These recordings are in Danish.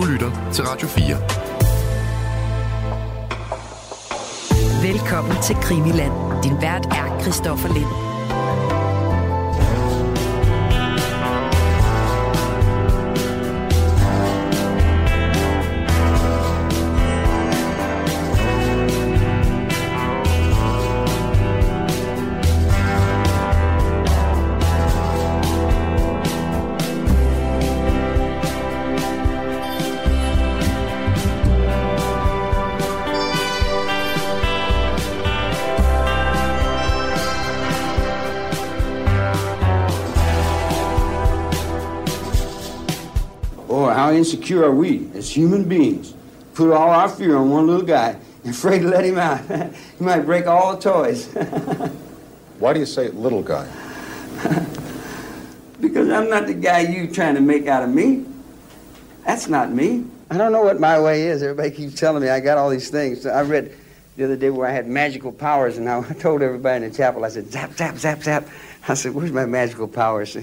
Du lytter til Radio 4. Velkommen til Krimiland. Din vært er Christoffer Lind. Insecure are we as human beings? Put all our fear on one little guy and afraid to let him out. he might break all the toys. Why do you say little guy? because I'm not the guy you trying to make out of me. That's not me. I don't know what my way is. Everybody keeps telling me I got all these things. I read the other day where I had magical powers, and I told everybody in the chapel, I said, zap, zap, zap, zap. I said, where's my magical powers?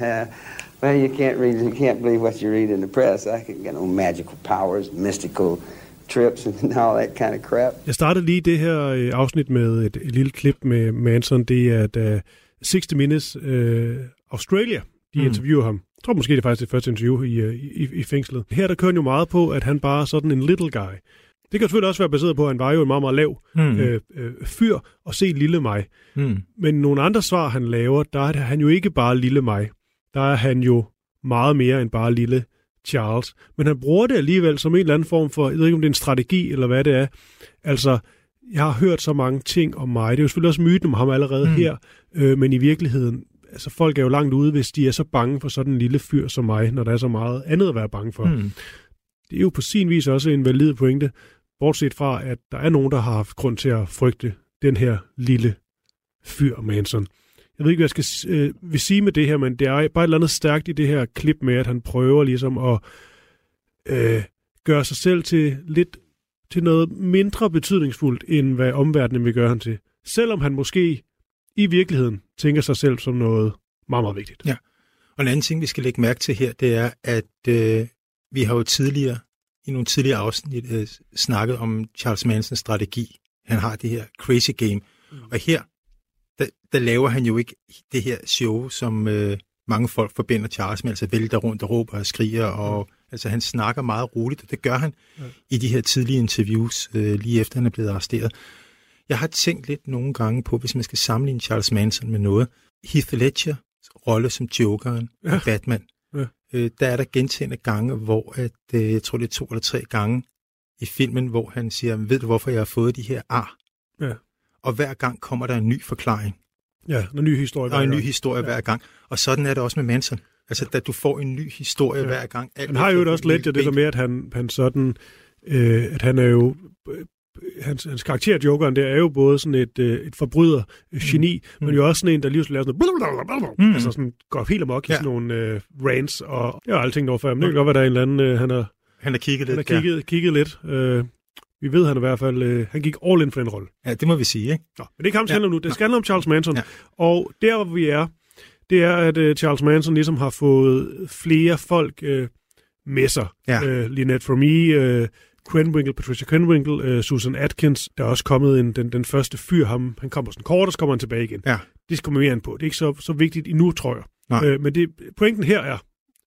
Well, you can't read, you can't believe what you read in the press. I can get no magical powers, mystical trips and all that kind of crap. Jeg startede lige det her øh, afsnit med et, et lille klip med Manson. Det er, at uh, 60 Minutes uh, Australia, de mm. interviewer ham. Jeg tror måske, det er faktisk det første interview i, øh, i, i fængslet. Her der kører jo meget på, at han bare er sådan en little guy. Det kan selvfølgelig også være baseret på, at han var jo en meget, meget lav mm. øh, øh, fyr og se lille mig. Mm. Men nogle andre svar, han laver, der er han jo ikke bare lille mig der er han jo meget mere end bare lille Charles. Men han bruger det alligevel som en eller anden form for, jeg ved ikke om det er en strategi eller hvad det er. Altså, jeg har hørt så mange ting om mig. Det er jo selvfølgelig også myten om ham allerede mm. her, øh, men i virkeligheden, altså folk er jo langt ude, hvis de er så bange for sådan en lille fyr som mig, når der er så meget andet at være bange for. Mm. Det er jo på sin vis også en valid pointe, bortset fra, at der er nogen, der har haft grund til at frygte den her lille fyr Manson jeg ved ikke, hvad jeg skal øh, vil sige med det her, men det er bare et eller andet stærkt i det her klip med, at han prøver ligesom at øh, gøre sig selv til lidt til noget mindre betydningsfuldt, end hvad omverdenen vil gøre han til. Selvom han måske i virkeligheden tænker sig selv som noget meget, meget vigtigt. Ja, og en anden ting, vi skal lægge mærke til her, det er, at øh, vi har jo tidligere, i nogle tidligere afsnit, øh, snakket om Charles Mansons strategi. Han har det her crazy game, mm. og her der, laver han jo ikke det her show, som øh, mange folk forbinder Charles med, altså vælter rundt og råber og skriger, og mm. altså han snakker meget roligt, og det gør han ja. i de her tidlige interviews, øh, lige efter han er blevet arresteret. Jeg har tænkt lidt nogle gange på, hvis man skal sammenligne Charles Manson med noget, Heath Ledger rolle som Jokeren ja. og Batman, ja. øh, der er der gentagende gange, hvor at, øh, jeg tror det er to eller tre gange i filmen, hvor han siger, ved du hvorfor jeg har fået de her ar? Ja og hver gang kommer der en ny forklaring. Ja, en ny historie hver Og en ny historie ja. hver gang. Og sådan er det også med Manson. Altså, da du får en ny historie ja. hver gang. Han har jo også lidt det der med, at han, han sådan, øh, at han er jo, øh, hans, hans karakter, Jokeren, der er jo både sådan et, øh, et forbryder, et geni, mm. men jo også sådan en, der lige laver sådan mm. altså sådan går helt amok ja. i sådan nogle øh, rants, og jeg har aldrig tænkt over før, men det kan godt være, der er en eller anden, øh, han har, han har kigget lidt. Han har kigget, ja. kigget lidt. Øh, vi ved, han i hvert fald, øh, han gik all in for den rolle. Ja, det må vi sige, ikke? Nå, men det kan han ja. nu. Det skal handle om Charles Manson. Ja. Og der, hvor vi er, det er, at øh, Charles Manson ligesom har fået flere folk øh, med sig. Ja. Øh, Lynette Fromme, øh, Krenwinkel, Patricia Krenwinkel, øh, Susan Atkins. Der er også kommet en, den, den første fyr, ham, han kommer sådan kort, og så kommer han tilbage igen. Ja. Det skal man mere ind på. Det er ikke så, så vigtigt endnu, tror jeg. Nej. Øh, men det, pointen her er,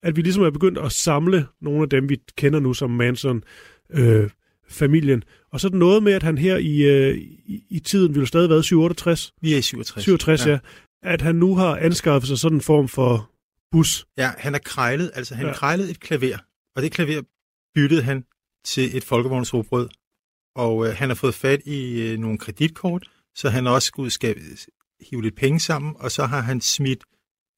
at vi ligesom er begyndt at samle nogle af dem, vi kender nu som Manson, øh, familien. Og så er det noget med, at han her i, øh, i, i tiden, vi vil stadig været 67? Vi er i 67. 67, ja. ja. At han nu har anskaffet sig sådan en form for bus. Ja, han har krejlet, altså han ja. krejlet et klaver, og det klaver byttede han til et folkevognsrobrød. Og øh, han har fået fat i øh, nogle kreditkort, så han har også skulle skabe, hive lidt penge sammen, og så har han smidt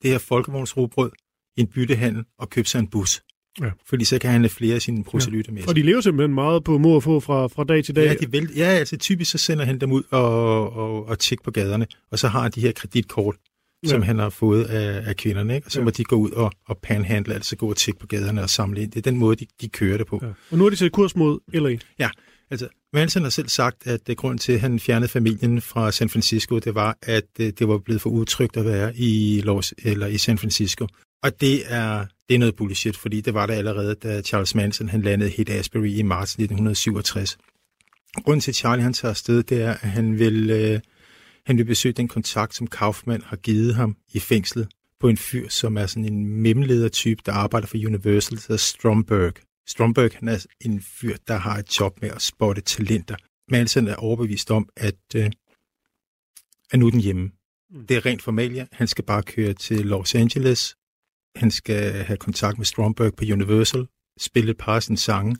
det her folkevognsrobrød i en byttehandel og købt sig en bus. Ja. Fordi så kan han have flere af sine procedurer med Og de lever simpelthen meget på mor og få fra, fra dag til dag. Ja, de vel, ja, altså typisk så sender han dem ud og, og, og tjekke på gaderne, og så har de her kreditkort, ja. som han har fået af, af kvinderne, ikke? og så ja. må de gå ud og, og panhandle, altså gå og tjekke på gaderne og samle ind. Det er den måde, de, de kører det på. Ja. Og nu er de til kurs mod LA. Ja, altså Manson har selv sagt, at det grund til, at han fjernede familien fra San Francisco, det var, at øh, det var blevet for utrygt at være i, Los, eller i San Francisco. Og det er, det er noget bullshit, fordi det var der allerede, da Charles Manson han landede Hit Asbury i marts 1967. Grunden til, at Charlie han tager afsted, det er, at han vil, øh, han vil besøge den kontakt, som Kaufman har givet ham i fængslet på en fyr, som er sådan en memleder-type, der arbejder for Universal, der hedder Stromberg. Stromberg han er en fyr, der har et job med at spotte talenter. Manson er overbevist om, at, øh, at nu er den hjemme. Mm. Det er rent formalia. Han skal bare køre til Los Angeles. Han skal have kontakt med Stromberg på Universal, spille et par af sine sange,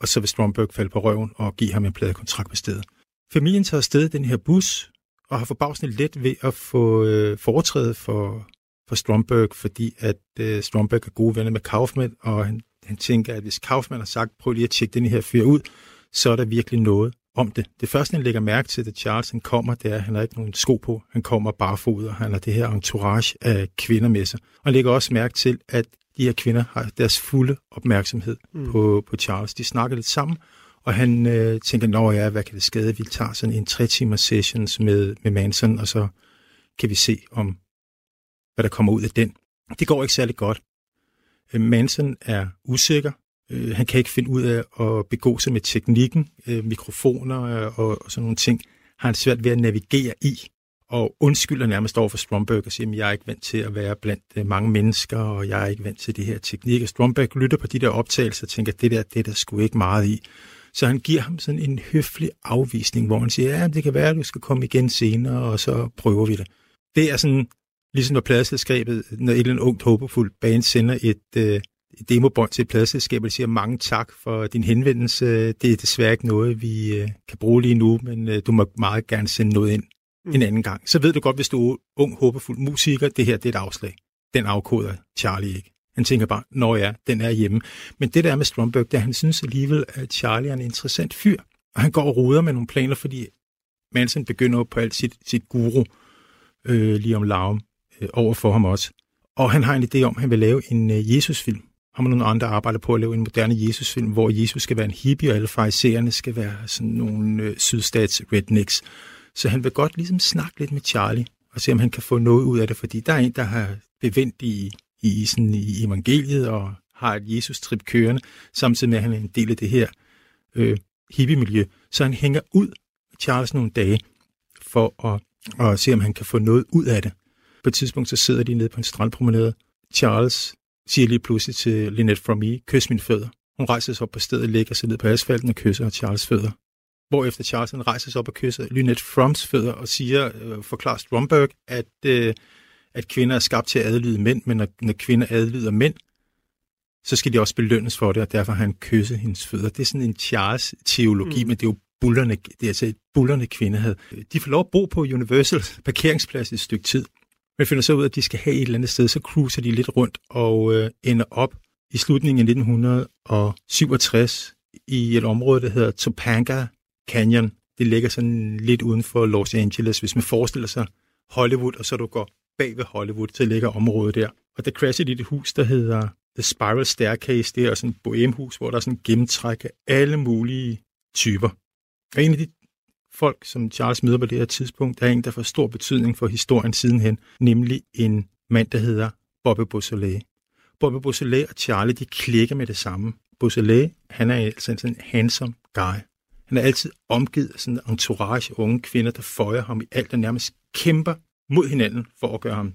og så vil Stromberg falde på røven og give ham en pladekontrakt med stedet. Familien tager afsted den her bus, og har forbavsende let ved at få øh, foretræde for, for Stromberg, fordi at øh, Stromberg er gode venner med Kaufman, og han, han tænker, at hvis Kaufman har sagt, prøv lige at tjekke den her fyr ud, så er der virkelig noget om det. Det første, han lægger mærke til, da Charles han kommer, det er, at han har ikke nogen sko på. Han kommer barefod, og han har det her entourage af kvinder med sig. Og han lægger også mærke til, at de her kvinder har deres fulde opmærksomhed mm. på, på Charles. De snakker lidt sammen, og han øh, tænker, nå ja, hvad kan det skade? Vi tager sådan en tre timers sessions med, med Manson, og så kan vi se om, hvad der kommer ud af den. Det går ikke særlig godt. Øh, Manson er usikker. Øh, han kan ikke finde ud af at begå sig med teknikken, øh, mikrofoner øh, og, og sådan nogle ting. Har han svært ved at navigere i, og undskylder nærmest over for Stromberg og siger, at jeg er ikke vant til at være blandt øh, mange mennesker, og jeg er ikke vant til det her teknik. Og Stromberg lytter på de der optagelser og tænker, at det der, det der sgu ikke meget i. Så han giver ham sådan en høflig afvisning, hvor han siger, ja, det kan være, at du skal komme igen senere, og så prøver vi det. Det er sådan, ligesom når pladeselskabet, når et eller andet ungt, håbefuldt band sender et, øh, et demobånd til et pladeselskab, og siger mange tak for din henvendelse. Det er desværre ikke noget, vi øh, kan bruge lige nu, men øh, du må meget gerne sende noget ind mm. en anden gang. Så ved du godt, hvis du er ung, håbefuld musiker, det her det er et afslag. Den afkoder Charlie ikke. Han tænker bare, nå ja, den er hjemme. Men det der med Stromberg, det han synes alligevel, at Charlie er en interessant fyr. Og han går og ruder med nogle planer, fordi Manson begynder på alt sit, sit guru, øh, lige om larm, øh, over for ham også. Og han har en idé om, at han vil lave en øh, Jesusfilm. Har man nogle andre arbejder på at lave en moderne Jesusfilm, hvor Jesus skal være en hippie, og alle farisererne skal være sådan nogle øh, sydstats rednecks. Så han vil godt ligesom snakke lidt med Charlie, og se om han kan få noget ud af det, fordi der er en, der har bevendt i i, sådan, i evangeliet og har et Jesus-trip kørende, samtidig med, at han er en del af det her øh, hippie-miljø. Så han hænger ud med Charles nogle dage for at, at se, om han kan få noget ud af det. På et tidspunkt så sidder de nede på en strandpromenade. Charles siger lige pludselig til Lynette from Me, kys mine fødder. Hun rejser sig op på stedet, lægger sig ned på asfalten og kysser Charles fødder. Hvorefter Charles han rejser sig op og kysser Lynette Froms fødder og siger, øh, forklarer Stromberg, at øh, at kvinder er skabt til at adlyde mænd, men når, når kvinder adlyder mænd, så skal de også belønnes for det, og derfor har han kysset hendes fødder. Det er sådan en Charles-teologi, mm. men det er jo bullerne, det er altså et bullerne kvinde havde. De får lov at bo på Universal parkeringsplads i et stykke tid, men finder så ud af, at de skal have et eller andet sted, så cruiser de lidt rundt og øh, ender op i slutningen af 1967 i et område, der hedder Topanga Canyon. Det ligger sådan lidt uden for Los Angeles, hvis man forestiller sig Hollywood, og så du går bag ved Hollywood, så ligger området der. Og der crashede i et hus, der hedder The Spiral Staircase. Det er sådan et bohemhus, hvor der er sådan gennemtræk af alle mulige typer. Og en af de folk, som Charles møder på det her tidspunkt, er en, der får stor betydning for historien sidenhen, nemlig en mand, der hedder Bobby Beausoleil. Bobby Beausoleil og Charlie, de klikker med det samme. Beausoleil, han er altså sådan en handsome guy. Han er altid omgivet af sådan en entourage unge kvinder, der føjer ham i alt og nærmest kæmper mod hinanden for at gøre ham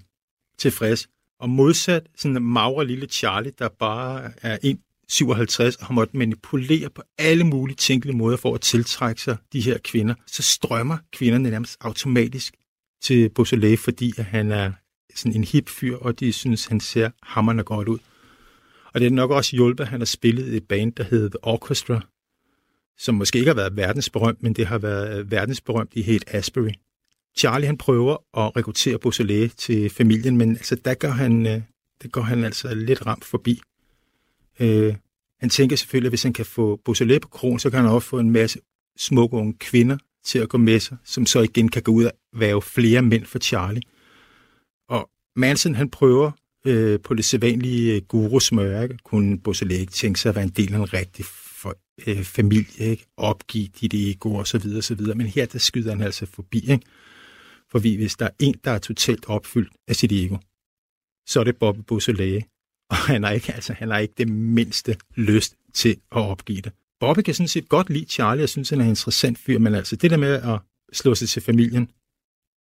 tilfreds. Og modsat sådan en magre lille Charlie, der bare er en 57 og har måttet manipulere på alle mulige tænkelige måder for at tiltrække sig de her kvinder, så strømmer kvinderne nærmest automatisk til Beausoleil, fordi at han er sådan en hip fyr, og de synes, han ser hammerne godt ud. Og det er nok også hjulpet, at han har spillet et band, der hedder The Orchestra, som måske ikke har været verdensberømt, men det har været øh, verdensberømt i helt Asbury. Charlie han prøver at rekruttere Beausoleil til familien, men altså, der går han, øh, der det går han altså lidt ramt forbi. Øh, han tænker selvfølgelig, at hvis han kan få Beausoleil på kron, så kan han også få en masse smukke unge kvinder til at gå med sig, som så igen kan gå ud og være flere mænd for Charlie. Og Manson han prøver øh, på det sædvanlige øh, guru-smør, ikke? kunne Beausoleil ikke tænke sig at være en del af en rigtig for, øh, familie, ikke? opgive dit ego og så videre, så videre. Men her der skyder han altså forbi. Ikke? For hvis der er en, der er totalt opfyldt af sit ego, så er det Bobby Beausoleil. Og han har ikke, altså, han har ikke det mindste lyst til at opgive det. Bobby kan sådan set godt lide Charlie, og synes, han er en interessant fyr, men altså det der med at slå sig til familien,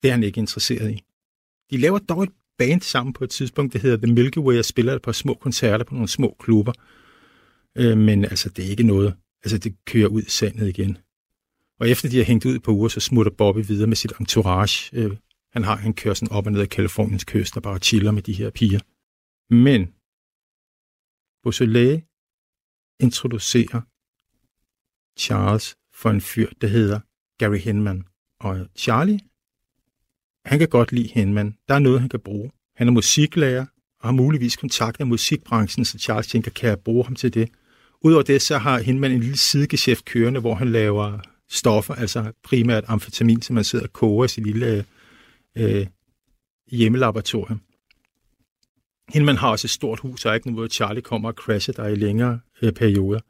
det er han ikke interesseret i. De laver dog et band sammen på et tidspunkt, det hedder The Milky Way, og spiller et par små koncerter på nogle små klubber. Øh, men altså, det er ikke noget. Altså, det kører ud i sandet igen. Og efter de har hængt ud på uger, så smutter Bobby videre med sit entourage. Øh, han har en kører sådan op og ned af Kaliforniens kyst og bare chiller med de her piger. Men Beausoleil introducerer Charles for en fyr, der hedder Gary Hinman. Og Charlie, han kan godt lide Hinman. Der er noget, han kan bruge. Han er musiklærer og har muligvis kontakt med musikbranchen, så Charles tænker, kan jeg bruge ham til det? Udover det, så har Hinman en lille sidegeschæft kørende, hvor han laver stoffer, altså primært amfetamin, som man sidder og koger i sit lille øh, hjemmelaboratorium. Hindman har også et stort hus, og ikke noget, hvor Charlie kommer og crasher der i længere øh, perioder.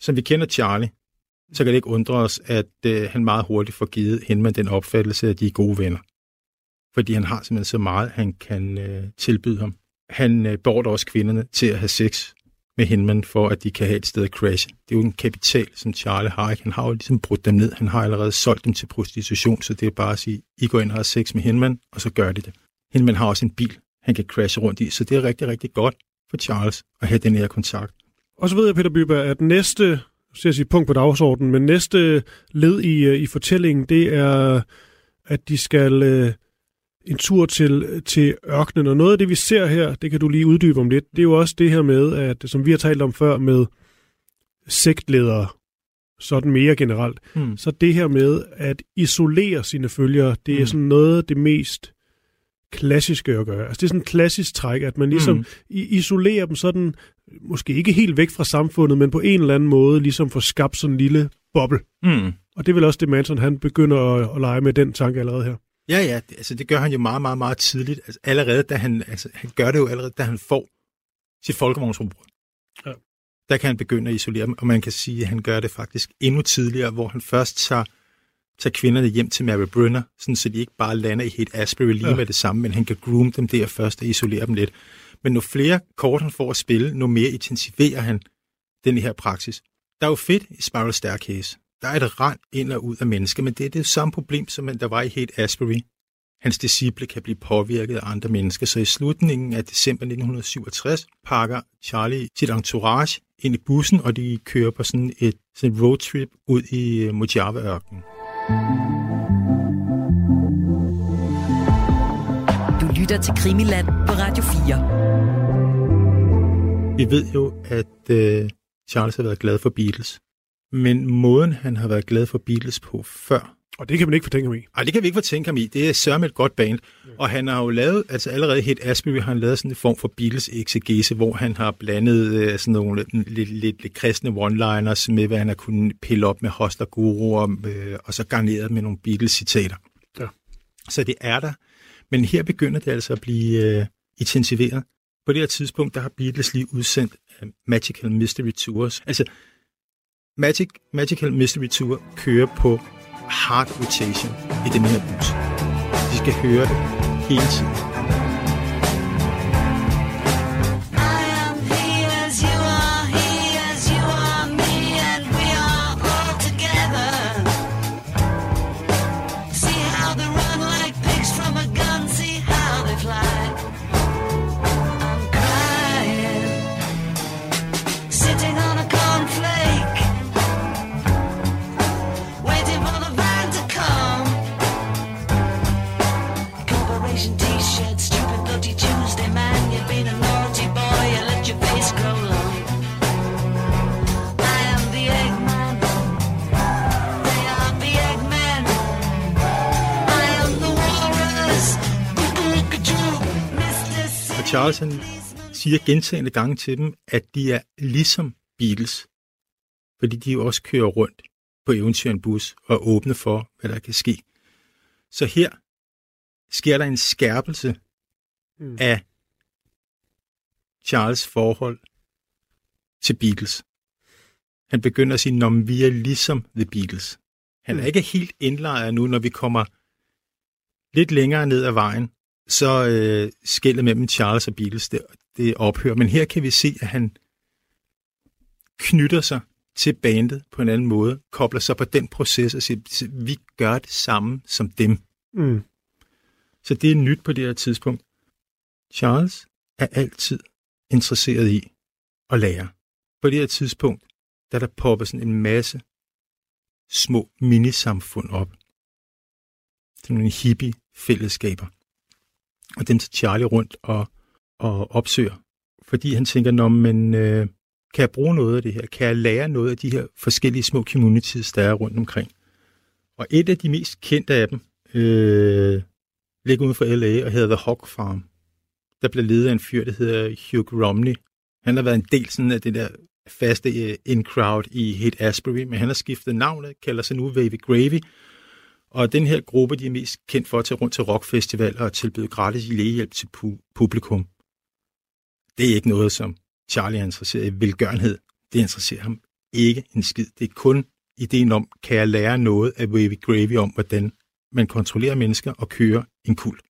Som vi kender Charlie, så kan det ikke undre os, at øh, han meget hurtigt får givet Hindman den opfattelse, at de er gode venner. Fordi han har simpelthen så meget, han kan øh, tilbyde ham. Han øh, beordrer også kvinderne til at have sex med Hindman, for at de kan have et sted at crashe. Det er jo en kapital, som Charlie har. Ikke? Han har jo ligesom brudt dem ned. Han har allerede solgt dem til prostitution, så det er bare at sige, I går ind og har sex med Hindman, og så gør de det. Hindman har også en bil, han kan crashe rundt i, så det er rigtig, rigtig godt for Charles at have den her kontakt. Og så ved jeg, Peter Byberg, at næste så jeg sige, punkt på dagsordenen, men næste led i, øh, i fortællingen, det er, at de skal øh, en tur til, til ørkenen. Og noget af det, vi ser her, det kan du lige uddybe om lidt, det er jo også det her med, at som vi har talt om før med sektledere, sådan mere generelt, mm. så det her med at isolere sine følgere, det er mm. sådan noget af det mest klassiske at gøre. Altså det er sådan en klassisk træk, at man ligesom mm. isolerer dem sådan, måske ikke helt væk fra samfundet, men på en eller anden måde ligesom får skabt sådan en lille boble. Mm. Og det er vel også det, Manson han begynder at, at lege med den tanke allerede her. Ja, ja, det, altså det gør han jo meget, meget, meget tidligt. Altså allerede, da han, altså, han gør det jo allerede, da han får sit folkevognsrobot. Ja. Der kan han begynde at isolere dem, og man kan sige, at han gør det faktisk endnu tidligere, hvor han først tager, tager kvinderne hjem til Mary Brunner, sådan så de ikke bare lander i helt Asbury lige ja. med det samme, men han kan groom dem der først og isolere dem lidt. Men nu flere kort han får at spille, nu mere intensiverer han den her praksis. Der er jo fedt i Spiral Staircase. Der er et rand ind og ud af mennesker, men det er det samme problem, som der var i Hate Asbury. Hans disciple kan blive påvirket af andre mennesker, så i slutningen af december 1967 pakker Charlie sit entourage ind i bussen, og de kører på sådan et sådan roadtrip ud i øh, Mojave-ørkenen. Du lytter til Krimiland på Radio 4. Vi ved jo, at øh, Charles har været glad for Beatles. Men måden, han har været glad for Beatles på før, og det kan man ikke fortænke ham i. Nej, det kan vi ikke fortænke ham i. Det er sørme et godt band. Ja. Og han har jo lavet, altså allerede Hit Asbury har han lavet sådan en form for Beatles exegese, hvor han har blandet øh, sådan nogle lidt, lidt, lidt, kristne one-liners med, hvad han har kunnet pille op med Hoster Guru, og, øh, og så garneret med nogle Beatles-citater. Ja. Så det er der. Men her begynder det altså at blive øh, intensiveret. På det her tidspunkt, der har Beatles lige udsendt uh, Magical Mystery Tours. Altså, Magic, Magical Mystery Tour kører på hard rotation i den her bus. De skal høre det hele tiden. Charles han siger gentagende gange til dem, at de er ligesom Beatles. Fordi de jo også kører rundt på eventyr en bus og åbne for, hvad der kan ske. Så her sker der en skærpelse mm. af Charles forhold til Beatles. Han begynder at sige, at vi er ligesom The Beatles. Han er mm. ikke helt indlejret nu, når vi kommer lidt længere ned ad vejen, så øh, skældet mellem Charles og Beatles, det, det ophører. Men her kan vi se, at han knytter sig til bandet på en anden måde, kobler sig på den proces og siger, vi gør det samme som dem. Mm. Så det er nyt på det her tidspunkt. Charles er altid interesseret i at lære. På det her tidspunkt, der der popper sådan en masse små minisamfund op. Sådan nogle hippie-fællesskaber. Og dem tager Charlie rundt og, og opsøger. Fordi han tænker, når man øh, kan jeg bruge noget af det her? Kan jeg lære noget af de her forskellige små communities, der er rundt omkring? Og et af de mest kendte af dem øh, ligger uden for LA og hedder The Hog Farm. Der bliver ledet af en fyr, der hedder Hugh Romney. Han har været en del sådan af det der faste øh, in-crowd i Haight Asbury, men han har skiftet navnet, kalder sig nu Wavy Gravy. Og den her gruppe, de er mest kendt for at tage rundt til rockfestivaler og tilbyde gratis lægehjælp til pu- publikum. Det er ikke noget, som Charlie er interesseret i velgørenhed. Det interesserer ham ikke en skid. Det er kun ideen om, kan jeg lære noget af Wavy Gravy om, hvordan man kontrollerer mennesker og kører en kult.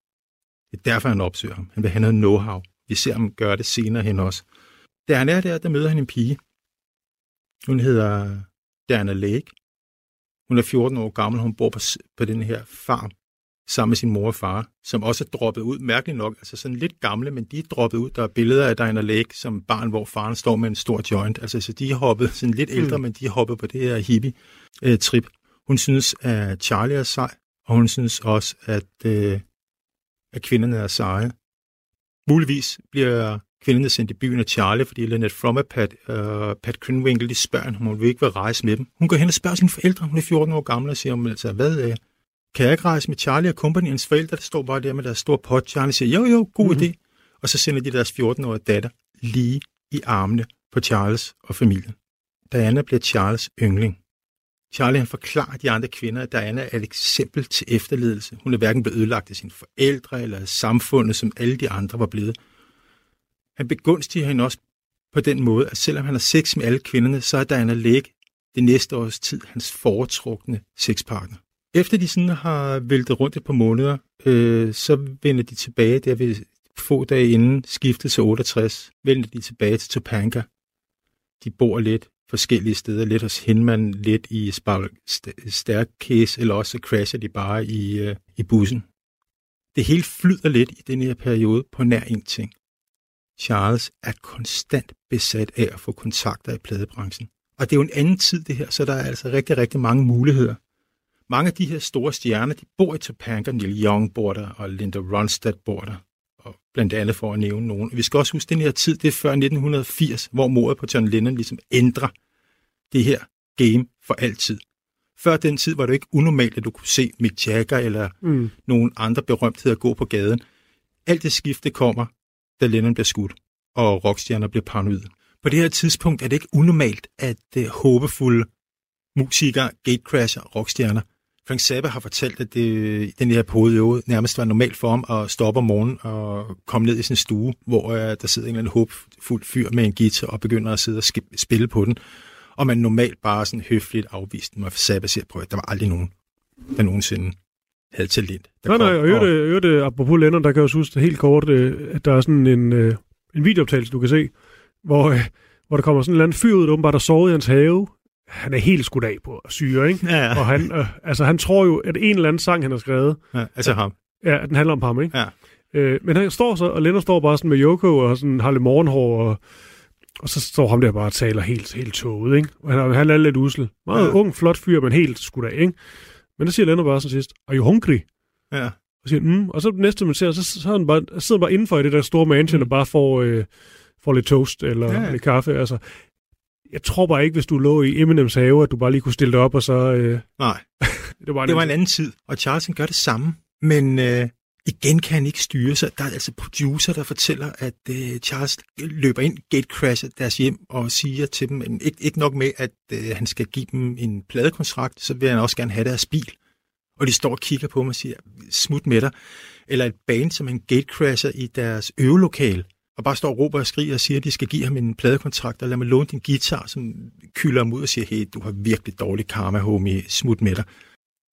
Det er derfor, han opsøger ham. Han vil have noget know-how. Vi ser ham gøre det senere hen også. Da han er der, der møder han en pige. Hun hedder Dana Lake. Hun er 14 år gammel, hun bor på, på den her farm sammen med sin mor og far, som også er droppet ud, mærkeligt nok, altså sådan lidt gamle, men de er droppet ud. Der er billeder af Dana Lake som barn, hvor faren står med en stor joint. Altså, så de er hoppet sådan lidt ældre, mm. men de er hoppet på det her hippie-trip. Hun synes, at Charlie er sej, og hun synes også, at, øh, at kvinderne er seje. Muligvis bliver kvinderne sendt i byen af Charlie, fordi Lynette From og Pat, uh, Pat Krenwinkel, de spørger hende, om hun vil ikke vil rejse med dem. Hun går hen og spørger sine forældre, hun er 14 år gammel, og siger, altså, hvad, øh, kan jeg ikke rejse med Charlie og company? Hans forældre, der står bare der med deres store pot. Charlie siger, jo, jo, god mm-hmm. idé. Og så sender de deres 14-årige datter lige i armene på Charles og familien. Diana bliver Charles yndling. Charlie han forklarer de andre kvinder, at Diana er et eksempel til efterledelse. Hun er hverken blevet ødelagt af sine forældre eller af samfundet, som alle de andre var blevet. Han begunstiger hende også på den måde, at selvom han har sex med alle kvinderne, så er Diana Lake det næste års tid hans foretrukne sexpartner. Efter de sådan har væltet rundt et par måneder, øh, så vender de tilbage der ved få dage inden skiftet til 68, vender de tilbage til Topanga. De bor lidt forskellige steder, lidt hos Hinman, lidt i Staircase, eller også crasher de bare i, øh, i bussen. Det hele flyder lidt i den her periode på nær en ting. Charles er konstant besat af at få kontakter i pladebranchen. Og det er jo en anden tid det her, så der er altså rigtig, rigtig mange muligheder. Mange af de her store stjerner, de bor i Topanga. Neil Young bor der, og Linda Ronstadt bor der. Og blandt andet for at nævne nogen. Vi skal også huske, den her tid, det er før 1980, hvor mordet på John Lennon ligesom ændrer det her game for altid. Før den tid var det ikke unormalt, at du kunne se Mick Jagger eller mm. nogen andre berømtheder gå på gaden. Alt det skifte kommer, da Lennon bliver skudt, og rockstjerner bliver paranoide. På det her tidspunkt er det ikke unormalt, at uh, håbefulde musikere, gatecrasher, rockstjerner Frank Zappa har fortalt, at det, den her periode nærmest var normalt for ham at stoppe om morgenen og komme ned i sin stue, hvor uh, der sidder en eller anden håbfuld fyr med en guitar og begynder at sidde og spille på den. Og man normalt bare sådan høfligt afvist den, og Zappa siger på, at der var aldrig nogen, der nogensinde havde talent. Nej, nej, og hørte, og... hørte, apropos Lennon, der kan jeg også huske helt kort, øh, at der er sådan en, øh, en videooptagelse, du kan se, hvor, øh, hvor der kommer sådan en eller anden fyr ud, der åbenbart har sovet i hans have, han er helt skudt af på syre, ikke? Ja, ja. Og han, øh, altså, han tror jo, at en eller anden sang, han har skrevet... Ja, altså ham. Ja, den handler om ham, ikke? Ja. Øh, men han står så, og Lennon står bare sådan med Yoko og sådan har lidt morgenhår, og, og så står ham der bare og taler helt, helt tåget, ikke? Og han, han er lidt usel. Meget ja. ung, flot fyr, men helt skudt af, ikke? Men der siger Lennon bare sådan sidst, are you hungry? Ja. Og siger, mm. Og så næste, man ser, så, så han bare, sidder han bare indenfor i det der store mansion, mm. og bare får, øh, får lidt toast eller ja. lidt kaffe. Altså, jeg tror bare ikke, hvis du lå i Eminems have, at du bare lige kunne stille dig op, og så... Øh... Nej, det var, det var en anden tid, og Charles gør det samme, men øh, igen kan han ikke styre sig. Der er altså producer, der fortæller, at øh, Charles løber ind, gatecrasher deres hjem og siger til dem, at ikke, ikke nok med, at øh, han skal give dem en pladekontrakt, så vil han også gerne have deres bil. Og de står og kigger på mig og siger, smut med dig. Eller et band, som han gatecrasher i deres øvelokale og bare står og råber og skriger og siger, at de skal give ham en pladekontrakt, og lad mig låne din guitar, som kylder ham ud og siger, hey, du har virkelig dårlig karma, homie, smut med dig.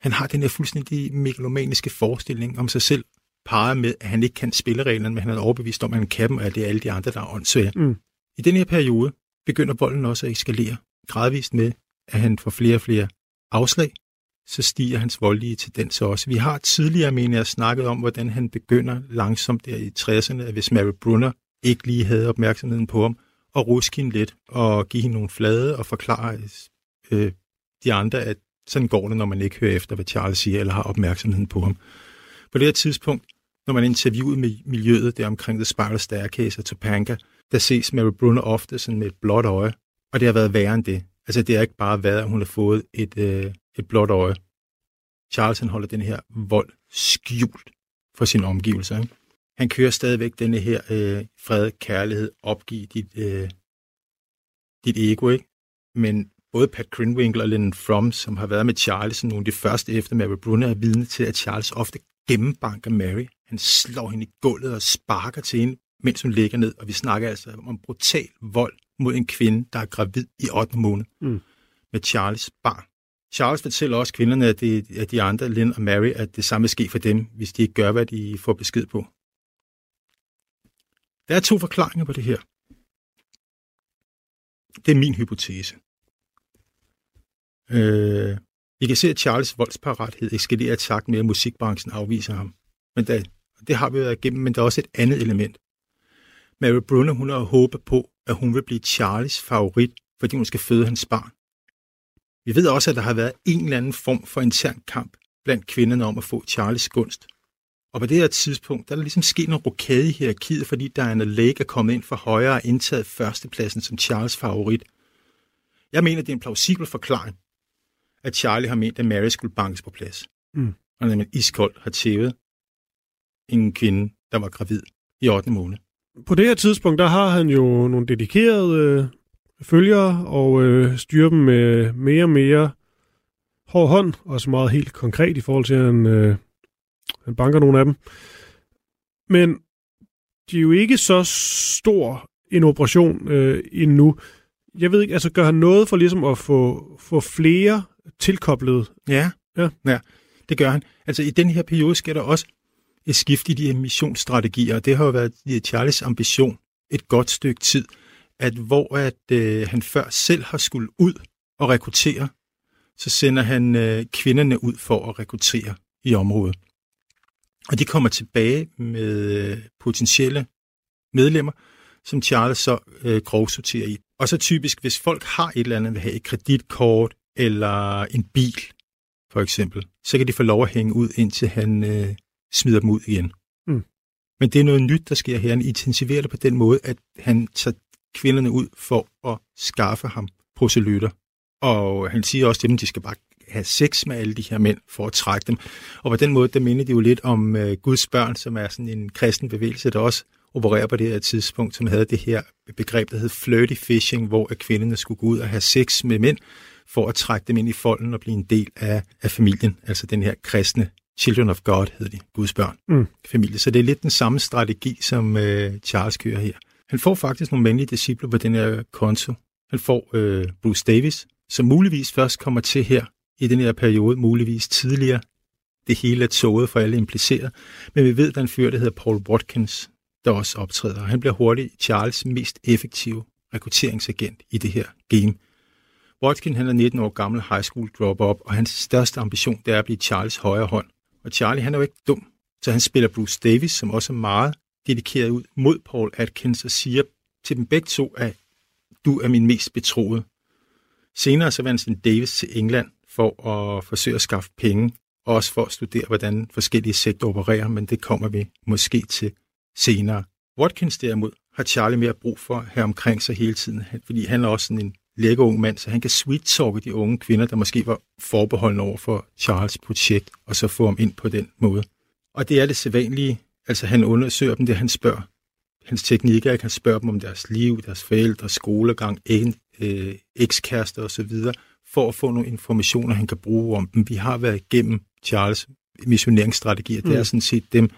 Han har den her fuldstændig megalomaniske forestilling om sig selv, parret med, at han ikke kan spillereglerne, men han er overbevist om, at han kan dem, og at det er alle de andre, der er åndssvage. Mm. I den her periode begynder volden også at eskalere gradvist med, at han får flere og flere afslag, så stiger hans voldelige tendens også. Vi har tidligere, mener jeg, snakket om, hvordan han begynder langsomt der i 60'erne, at hvis Mary Brunner ikke lige havde opmærksomheden på ham, og ruske hende lidt, og give hende nogle flade, og forklare øh, de andre, at sådan går det, når man ikke hører efter, hvad Charles siger, eller har opmærksomheden på ham. På det her tidspunkt, når man interviewet med miljøet der omkring The Spiral Staircase og Topanga, der ses Mary Brunner ofte sådan med et blåt øje, og det har været værre end det. Altså det har ikke bare været, at hun har fået et, øh, et blåt øje. Charles han holder den her vold skjult for sine omgivelser. Ikke? Han kører stadigvæk denne her øh, fred, kærlighed, opgive dit, øh, dit ego, ikke? Men både Pat Grinwinkle og Lennon Fromm, som har været med Charles, nogle af de første efter Mary Brunner, er vidne til, at Charles ofte gennembanker Mary. Han slår hende i gulvet og sparker til hende, mens hun ligger ned. Og vi snakker altså om brutal vold mod en kvinde, der er gravid i 8. måned mm. med Charles barn. Charles fortæller også kvinderne, at, det, at de andre, Lynn og Mary, at det samme vil ske for dem, hvis de ikke gør, hvad de får besked på. Der er to forklaringer på det her. Det er min hypotese. Øh, vi kan se, at Charles voldsparathed eskalerer i takt med, at musikbranchen afviser ham. Men der, det har vi været igennem, men der er også et andet element. Mary Brunner, hun har håbet på, at hun vil blive Charles favorit, fordi hun skal føde hans barn. Vi ved også, at der har været en eller anden form for intern kamp blandt kvinderne om at få Charles gunst. Og på det her tidspunkt, der er der ligesom sket en rokade i hierarkiet, fordi Diana Lake er kommet ind for højre og indtaget førstepladsen som Charles favorit. Jeg mener, det er en plausibel forklaring, at Charlie har ment, at Mary skulle bankes på plads. Mm. Og man iskoldt har tævet en kvinde, der var gravid i 8. måned. På det her tidspunkt, der har han jo nogle dedikerede øh, følgere, og øh, styrer dem med mere og mere hård hånd, og så meget helt konkret i forhold til, at han, øh, han banker nogle af dem. Men de er jo ikke så stor en operation øh, endnu. Jeg ved ikke, altså gør han noget for ligesom at få, få flere tilkoblet? Ja, ja, ja, det gør han. Altså i den her periode sker der også et skift i de her missionsstrategier, og det har jo været Charles ambition et godt stykke tid, at hvor at øh, han før selv har skulle ud og rekruttere, så sender han øh, kvinderne ud for at rekruttere i området. Og de kommer tilbage med øh, potentielle medlemmer, som Charles så øh, grovsorterer i. Og så typisk, hvis folk har et eller andet, vil have et kreditkort eller en bil, for eksempel, så kan de få lov at hænge ud, indtil han øh, smider dem ud igen. Mm. Men det er noget nyt, der sker her. Han intensiverer det på den måde, at han tager kvinderne ud for at skaffe ham proselytter. Og han siger også til dem, at de skal bare have sex med alle de her mænd for at trække dem. Og på den måde, der minder de jo lidt om uh, Guds børn, som er sådan en kristen bevægelse, der også opererer på det her tidspunkt, som havde det her begreb, der hed flirty fishing, hvor at kvinderne skulle gå ud og have sex med mænd, for at trække dem ind i folden og blive en del af, af familien, altså den her kristne Children of God hedder de, Guds børn, mm. familie. Så det er lidt den samme strategi, som uh, Charles kører her. Han får faktisk nogle mandlige discipler på den her konto. Han får øh, Bruce Davis, som muligvis først kommer til her i den her periode, muligvis tidligere. Det hele er tåget for alle impliceret. Men vi ved, at der er en fyr, der hedder Paul Watkins, der også optræder. Han bliver hurtigt Charles' mest effektive rekrutteringsagent i det her game. Watkins han er 19 år gammel high school drop-up, og hans største ambition det er at blive Charles højre hånd. Og Charlie han er jo ikke dum, så han spiller Bruce Davis, som også er meget dedikeret ud mod Paul Atkins og siger til dem begge to, at du er min mest betroede. Senere så vendte Davis til England for at forsøge at skaffe penge, og også for at studere, hvordan forskellige sektorer opererer, men det kommer vi måske til senere. Watkins derimod har Charlie mere brug for her omkring sig hele tiden, fordi han er også sådan en lækker ung mand, så han kan sweet-talke de unge kvinder, der måske var forbeholdende over for Charles projekt, og så få ham ind på den måde. Og det er det sædvanlige Altså han undersøger dem, det han spørger. Hans teknikker, han spørger dem om deres liv, deres forældre, skolegang, øh, ekskærester osv., for at få nogle informationer, han kan bruge om dem. Vi har været igennem Charles missioneringsstrategier. Det er mm. sådan set dem,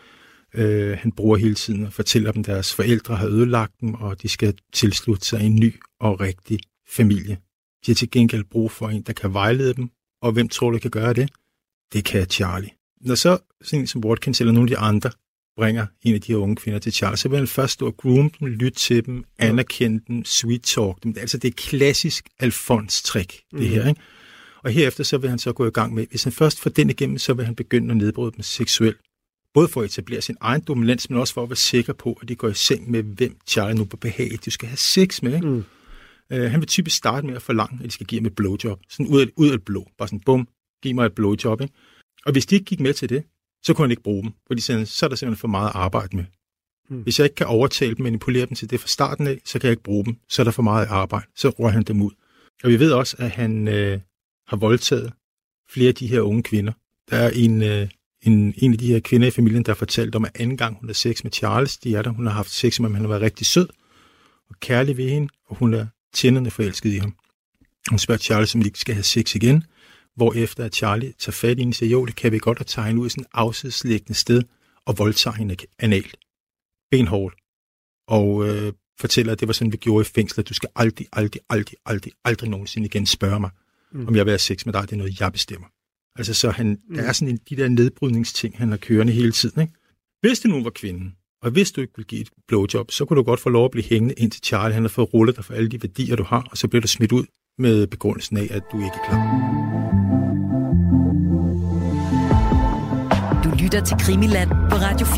øh, han bruger hele tiden og fortæller dem, at deres forældre har ødelagt dem, og de skal tilslutte sig en ny og rigtig familie. De har til gengæld brug for en, der kan vejlede dem, og hvem tror du kan gøre det? Det kan Charlie. Når så sådan som Watkins eller nogle af de andre bringer en af de her unge kvinder til Charles, så vil han først stå og groom dem, lytte til dem, anerkende dem, sweet talk dem. Altså det er klassisk Alfons-trick, det her. Ikke? Og herefter så vil han så gå i gang med, hvis han først får den igennem, så vil han begynde at nedbryde dem seksuelt. Både for at etablere sin egen dominans, men også for at være sikker på, at de går i seng med, hvem Charlie nu på behag, de skal have sex med. Ikke? Mm. Uh, han vil typisk starte med at forlange, at de skal give ham et blowjob. Sådan ud af, ud af et blå. Bare sådan, bum, giv mig et blowjob. Ikke? Og hvis de ikke gik med til det, så kunne han ikke bruge dem, fordi så er der simpelthen for meget at arbejde med. Mm. Hvis jeg ikke kan overtale dem, manipulere dem til det fra starten af, så kan jeg ikke bruge dem. Så er der for meget arbejde. Så rører han dem ud. Og vi ved også, at han øh, har voldtaget flere af de her unge kvinder. Der er en, øh, en, en af de her kvinder i familien, der har fortalt om, at anden gang hun har sex med Charles, de er der, hun har haft sex med ham, han har været rigtig sød og kærlig ved hende, og hun er tændende forelsket i ham. Hun spørger Charles, om de ikke skal have sex igen, hvor efter at Charlie tager fat i og siger, jo, det kan vi godt at hende ud i sådan et afsidslæggende sted, og voldtager hende analt. Benhårdt. Og øh, fortæller, at det var sådan, vi gjorde i fængslet. Du skal aldrig, aldrig, aldrig, aldrig, aldrig nogensinde igen spørge mig, mm. om jeg vil have sex med dig. Det er noget, jeg bestemmer. Altså, så han, mm. der er sådan en, de der nedbrydningsting, han har kørende hele tiden. Ikke? Hvis det nu var kvinden, og hvis du ikke vil give et blowjob, så kunne du godt få lov at blive hængende ind til Charlie. Han har fået rullet dig for alle de værdier, du har, og så bliver du smidt ud med begrundelsen af, at du ikke er klar. Lytter til Krimiland på Radio 4.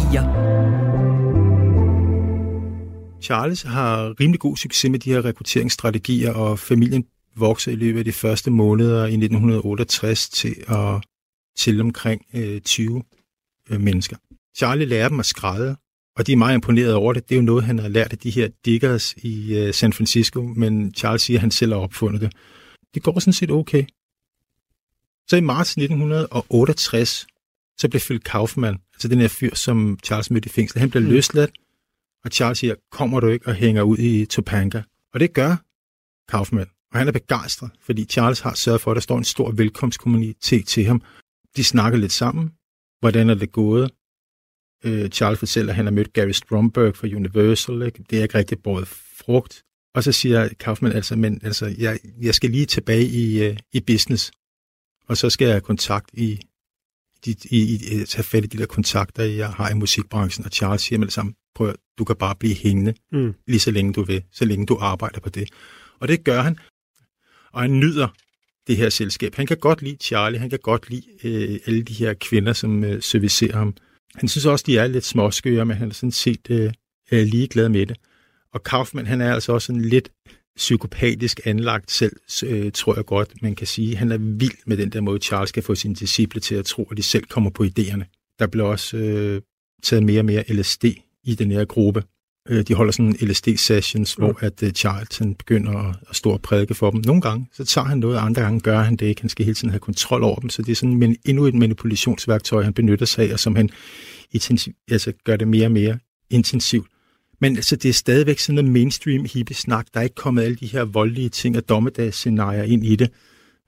Charles har rimelig god succes med de her rekrutteringsstrategier, og familien vokser i løbet af de første måneder i 1968 til at til omkring øh, 20 øh, mennesker. Charlie lærer dem at skrædde, og de er meget imponeret over det. Det er jo noget, han har lært af de her diggers i øh, San Francisco, men Charles siger, at han selv har opfundet det. Det går sådan set okay. Så i marts 1968, så blev Phil Kaufman, altså den her fyr, som Charles mødte i fængsel, han blev mm. løsladt, og Charles siger, kommer du ikke og hænger ud i Topanga? Og det gør Kaufman, og han er begejstret, fordi Charles har sørget for, at der står en stor velkomstkommunitet til ham. De snakker lidt sammen. Hvordan er det gået? Øh, Charles fortæller, at han har mødt Gary Stromberg fra Universal. Ikke? Det er ikke rigtig båret frugt. Og så siger Kaufman altså, men altså, jeg, jeg skal lige tilbage i, uh, i business, og så skal jeg have kontakt i, i, i, i, tage fat i de der kontakter, jeg har i musikbranchen. Og Charles siger med det samme, prøv du kan bare blive hængende, mm. lige så længe du vil, så længe du arbejder på det. Og det gør han, og han nyder det her selskab. Han kan godt lide Charlie, han kan godt lide øh, alle de her kvinder, som øh, servicerer ham. Han synes også, de er lidt småskøre, men han er sådan set øh, ligeglad med det. Og Kaufmann, han er altså også sådan lidt psykopatisk anlagt selv, øh, tror jeg godt, man kan sige. Han er vild med den der måde, Charles skal få sine disciple til at tro, at de selv kommer på idéerne. Der bliver også øh, taget mere og mere LSD i den her gruppe. Øh, de holder sådan LSD-sessions, mm. hvor at uh, Charles han begynder at, at stå og prædike for dem. Nogle gange, så tager han noget, andre gange gør han det ikke. Han skal hele tiden have kontrol over dem, så det er sådan men endnu et manipulationsværktøj, han benytter sig af, og som han intensiv, altså gør det mere og mere intensivt. Men altså, det er stadigvæk sådan noget mainstream hippie-snak. Der er ikke kommet alle de her voldelige ting og dommedagsscenarier ind i det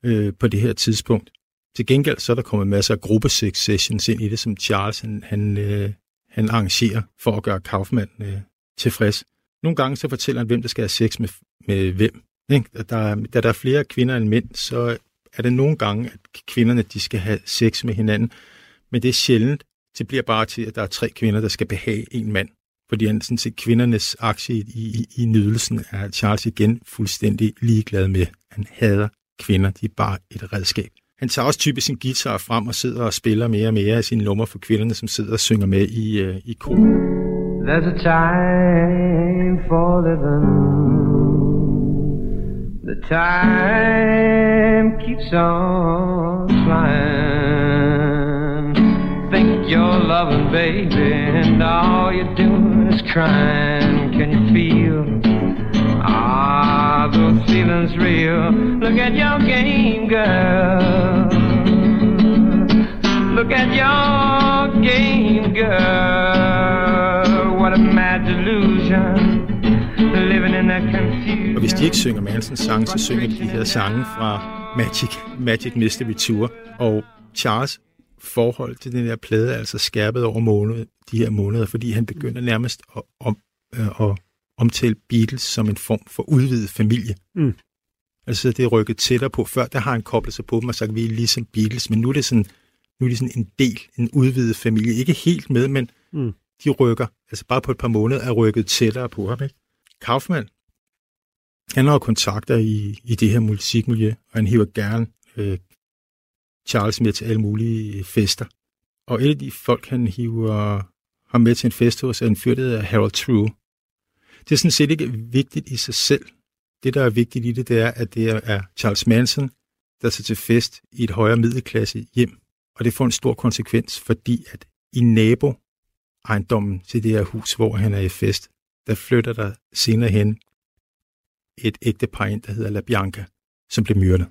øh, på det her tidspunkt. Til gengæld så er der kommet masser af gruppesex sessions ind i det, som Charles han, han, øh, han arrangerer for at gøre Kaufmann øh, tilfreds. Nogle gange så fortæller han, hvem der skal have sex med, med hvem. Ikke? Der, da der er flere kvinder end mænd, så er det nogle gange, at kvinderne de skal have sex med hinanden. Men det er sjældent. Det bliver bare til, at der er tre kvinder, der skal behage en mand. Fordi han sådan set, kvindernes aktie i, i, i nydelsen er Charles igen fuldstændig ligeglad med. Han hader kvinder, de er bare et redskab. Han tager også typisk sin guitar frem og sidder og spiller mere og mere af sine numre for kvinderne, som sidder og synger med i, uh, i kor. There's a time for living. The time keeps on flying. Think you're loving, baby, and all you're doing trying. Can you feel? Ah, those feelings real. Look at your game, girl. Look at your game, girl. What a mad delusion. Living in that confusion. Og hvis de ikke synger Mansons sange, så synger de de her sange fra Magic, Magic Mystery Tour. Og Charles forhold til den her plade er altså skærpet over måned, de her måneder, fordi han begynder nærmest at, om, øh, at omtale Beatles som en form for udvidet familie. Mm. Altså det er rykket tættere på. Før der har han koblet sig på dem og sagt, vi er ligesom Beatles, men nu er det sådan, nu er det sådan en del, en udvidet familie. Ikke helt med, men, mm. de rykker, altså bare på et par måneder, er rykket tættere på ham. Ikke? Kaufmann, han har kontakter i, i det her musikmiljø, og han hiver gerne øh, Charles med til alle mulige øh, fester. Og et af de folk, han hiver ham med til en fest hos, er en fyr, der hedder Harold True. Det er sådan set ikke vigtigt i sig selv. Det, der er vigtigt i det, det er, at det er Charles Manson, der tager til fest i et højere middelklasse hjem. Og det får en stor konsekvens, fordi at i nabo ejendommen til det her hus, hvor han er i fest, der flytter der senere hen et ægtepar ind, der hedder La Bianca, som blev myrdet.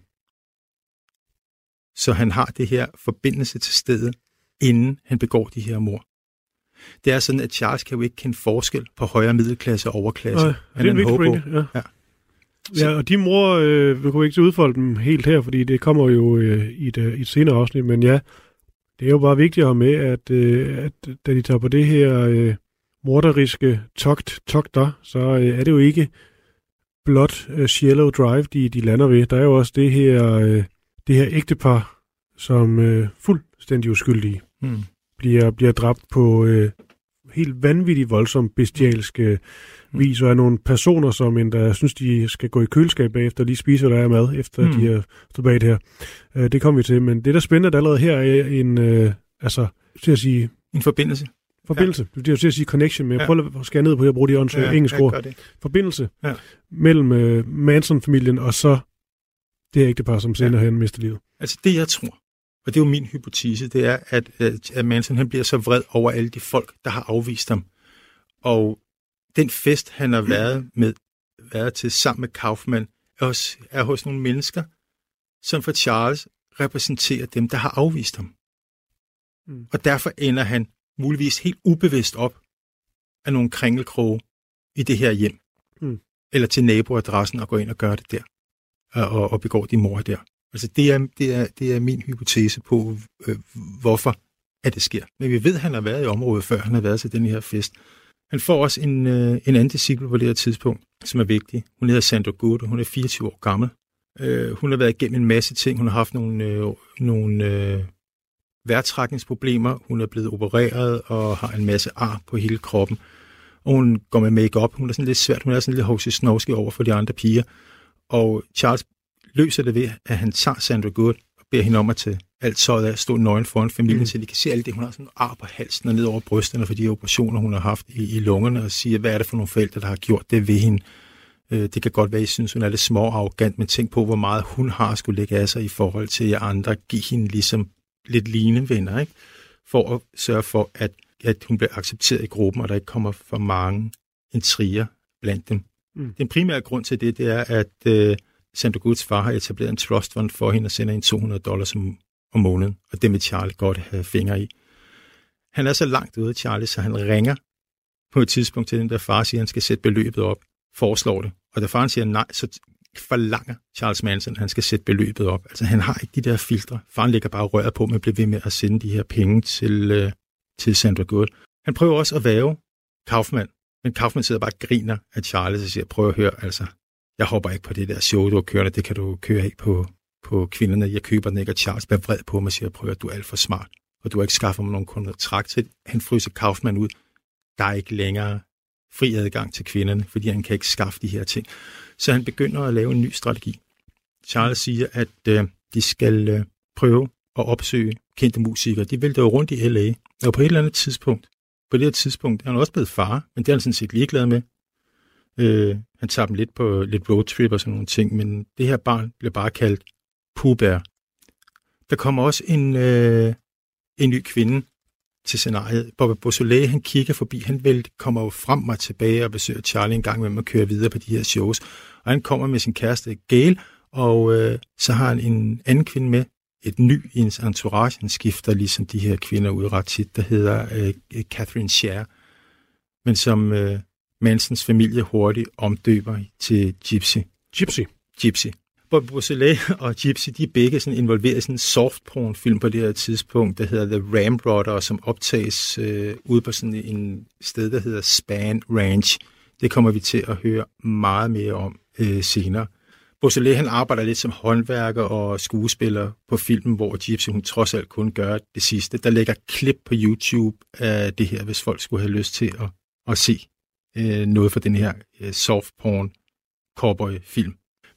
Så han har det her forbindelse til stedet, inden han begår de her mor. Det er sådan, at Charles kan jo ikke kende forskel på højere middelklasse og overklasse. Nej, det er en vigtig pointe, ja. ja. Ja, og de mor, øh, vi kunne ikke udfolde dem helt her, fordi det kommer jo øh, i, et, øh, i et senere afsnit, men ja, det er jo bare vigtigt at have med, at, øh, at da de tager på det her øh, morderiske togt, togter, så øh, er det jo ikke blot øh, Shallow Drive, de, de lander ved. Der er jo også det her, øh, det her ægtepar, som øh, fuldstændig uskyldige mm. bliver, bliver dræbt på øh, helt vanvittigt voldsomt bestialsk øh, vis, og er nogle personer, som endda synes, de skal gå i køleskab bagefter og lige spise, hvad der er mad, efter mm. de har stået bag det her. Øh, det kommer vi til, men det, der er spændende, at allerede her er en, øh, altså, til at sige... En forbindelse. Forbindelse. Ja. Det er jo til at sige connection, men jeg prøver at skære ned på, at jeg bruger de åndsøge ja, engelske ord. Forbindelse ja. mellem øh, Manson-familien og så det her ægtepar, som senere ja. hen mister livet. Altså det, jeg tror, og det er jo min hypotese, det er, at, at Manson han bliver så vred over alle de folk, der har afvist ham. Og den fest, han har været med været til sammen med Kaufmann, er hos, er hos nogle mennesker, som for Charles repræsenterer dem, der har afvist ham. Mm. Og derfor ender han muligvis helt ubevidst op af nogle kringelkroge i det her hjem. Mm. Eller til naboadressen og går ind og gør det der. Og, og begår de mor der. Altså det er, det er, det er min hypotese på, øh, hvorfor at det sker. Men vi ved, at han har været i området, før han har været til den her fest. Han får også en, øh, en anden disciple på det her tidspunkt, som er vigtig. Hun hedder Sandra Good, og hun er 24 år gammel. Øh, hun har været igennem en masse ting. Hun har haft nogle, øh, nogle øh, værtrækningsproblemer. Hun er blevet opereret og har en masse ar på hele kroppen. Og hun går med makeup. Hun er sådan lidt svært. Hun er sådan lidt H.C. Snovski over for de andre piger. Og Charles løser det ved, at han tager Sandra Good og beder hende om at tage alt tøjet af stå nøgen foran familien, mm. så de kan se alt det. Hun har sådan ar på halsen og ned over brysterne for de operationer, hun har haft i, i lungerne, og siger, hvad er det for nogle forældre, der har gjort det ved hende. Øh, det kan godt være, at I synes, hun er lidt små og arrogant, men tænk på, hvor meget hun har skulle lægge af sig i forhold til jer andre. Giv hende ligesom lidt linevenner, ikke? for at sørge for, at, at hun bliver accepteret i gruppen, og der ikke kommer for mange intriger blandt dem. Mm. Den primære grund til det, det er, at øh, Sandra Goods far har etableret en trust fund for hende og sender hende 200 dollars om, om måneden, og det vil Charlie godt have fingre i. Han er så langt ude, Charlie, så han ringer på et tidspunkt til den der far, siger, at han skal sætte beløbet op, foreslår det. Og da faren siger nej, så forlanger Charles Manson, at han skal sætte beløbet op. Altså han har ikke de der filtre. Faren lægger bare røret på, men bliver ved med at sende de her penge til, øh, til Sandra Good. Han prøver også at væve Kaufmann, men Kaufmann sidder bare og griner af Charles og siger, prøv at høre, altså, jeg hopper ikke på det der show, du har kørende, det kan du køre af på, på kvinderne. Jeg køber den ikke, og Charles bliver vred på mig og siger, prøv at du er alt for smart, og du har ikke skaffet mig nogen kontrakt til. Han fryser Kaufmann ud. Der er ikke længere fri adgang til kvinderne, fordi han kan ikke skaffe de her ting. Så han begynder at lave en ny strategi. Charles siger, at øh, de skal øh, prøve at opsøge kendte musikere. De vælter jo rundt i L.A., og på et eller andet tidspunkt, på det her tidspunkt, er han også blevet far, men det er han sådan set ligeglad med. Øh, han tager dem lidt på lidt roadtrip og sådan nogle ting, men det her barn bliver bare kaldt Pubær. Der kommer også en, øh, en ny kvinde til scenariet. Bobby Beausoleil, han kigger forbi, han vel kommer jo frem og tilbage og besøger Charlie en gang med at køre videre på de her shows. Og han kommer med sin kæreste Gail, og øh, så har han en anden kvinde med, et ny i ens entourage. Han skifter ligesom de her kvinder ud ret tit, der hedder øh, Catherine Scher, men som øh, Mansons familie hurtigt omdøber til Gypsy. Gypsy? Gypsy. Bob Beausoleil og Gypsy, de er begge sådan involveret i sådan en soft film på det her tidspunkt, der hedder The Ramrodder, som optages øh, ude på sådan en sted, der hedder Span Ranch. Det kommer vi til at høre meget mere om øh, senere. Beausoleil, han arbejder lidt som håndværker og skuespiller på filmen, hvor Gypsy, hun trods alt kun gør det sidste. Der ligger klip på YouTube af det her, hvis folk skulle have lyst til at, at se øh, noget fra den her øh, soft porn cowboy-film.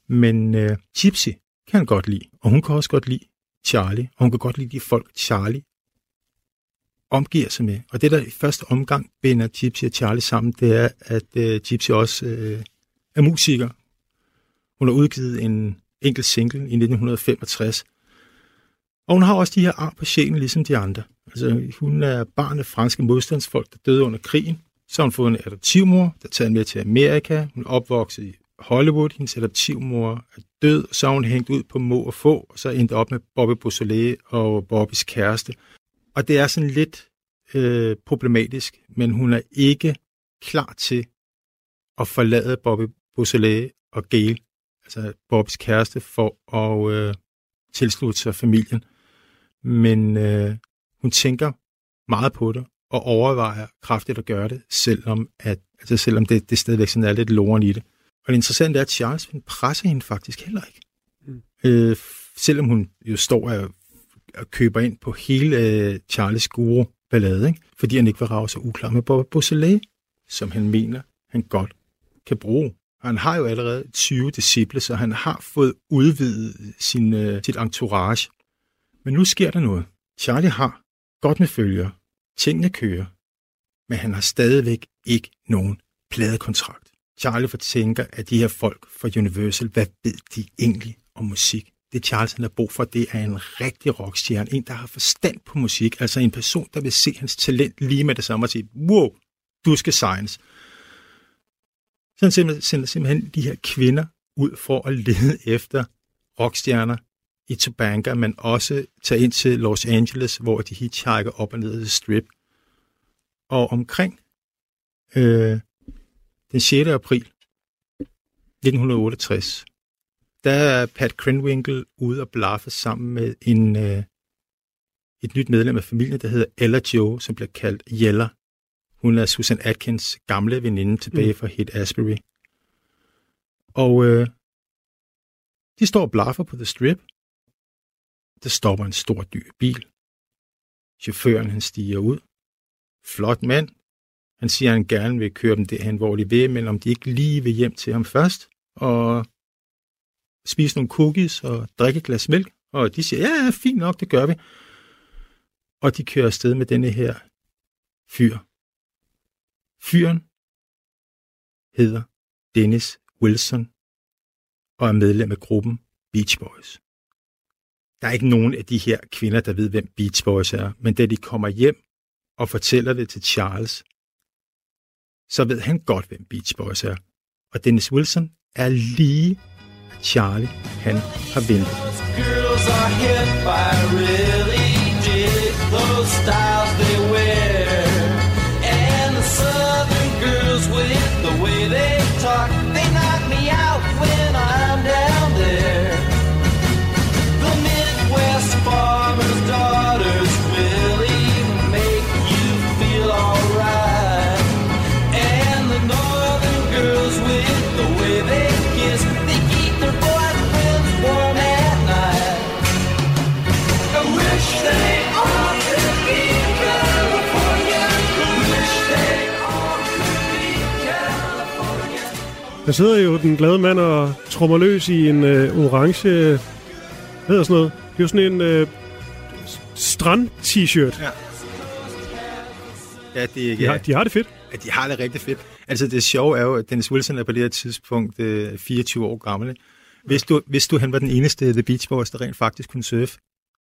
Men øh, Gypsy kan han godt lide, og hun kan også godt lide Charlie, og hun kan godt lide de folk, Charlie omgiver sig med. Og det, der i første omgang binder Gypsy og Charlie sammen, det er, at øh, Gypsy også øh, er musiker. Hun har udgivet en enkelt single i 1965. Og hun har også de her ar på sjælen, ligesom de andre. Altså, hun er barn af franske modstandsfolk, der døde under krigen. Så har hun fået en adoptivmor, der tager med til Amerika. Hun er opvokset i Hollywood. Hendes adoptivmor er død, og så er hun hængt ud på må og få, og så endte op med Bobby Beausoleil og Bobbys kæreste. Og det er sådan lidt øh, problematisk, men hun er ikke klar til at forlade Bobby Beausoleil og Gail, altså Bobbys kæreste, for at øh, tilslutte sig familien. Men øh, hun tænker meget på det, og overvejer kraftigt at gøre det, selvom, at, altså selvom det, det stadigvæk sådan er lidt loren i det. Og det interessante er, at Charles presser hende faktisk heller ikke. Mm. Øh, selvom hun jo står og, og køber ind på hele øh, Charles guru ballade, ikke? fordi han ikke vil rave sig uklar med Bob Beausoleil, som han mener, han godt kan bruge. Han har jo allerede 20 disciple, så han har fået udvidet sin, øh, sit entourage. Men nu sker der noget. Charlie har godt med følger. Tingene kører. Men han har stadigvæk ikke nogen pladekontrakt. Charlie fortænker, at de her folk fra Universal, hvad ved de egentlig om musik? Det Charles han har brug for, det er en rigtig rockstjerne. En, der har forstand på musik. Altså en person, der vil se hans talent lige med det samme og sige, wow, du skal science. Så han sender simpelthen de her kvinder ud for at lede efter rockstjerner i Tobanga, men også tage ind til Los Angeles, hvor de hitchhiker op og ned til strip. Og omkring øh, den 6. april 1968, der er Pat Krenwinkel ude og blaffe sammen med en, øh, et nyt medlem af familien, der hedder Ella Joe, som bliver kaldt Jeller. Hun er Susan Atkins gamle veninde tilbage mm. fra Hit Asbury. Og øh, de står og blaffer på The Strip. Der stopper en stor dyr bil. Chaufføren han stiger ud. Flot mand. Han siger, at han gerne vil køre dem derhen, hvor de vil, men om de ikke lige vil hjem til ham først, og spise nogle cookies og drikke et glas mælk. Og de siger, ja, fint nok, det gør vi. Og de kører afsted med denne her fyr. Fyren hedder Dennis Wilson og er medlem af gruppen Beach Boys. Der er ikke nogen af de her kvinder, der ved, hvem Beach Boys er, men da de kommer hjem og fortæller det til Charles, så ved han godt, hvem Beach Boys er. Og Dennis Wilson er lige Charlie, han har ventet. Girls are hit by really dig Der sidder jo den glade mand og trommer løs i en øh, orange... Hvad hedder sådan noget? Det er jo sådan en øh, strand-t-shirt. Ja. Ja, det, De, har, de har det fedt. Ja, de har det rigtig fedt. Altså det sjove er jo, at Dennis Wilson er på det her tidspunkt øh, 24 år gammel. Hvis du, hvis du han var den eneste The Beach Boys, der rent faktisk kunne surfe.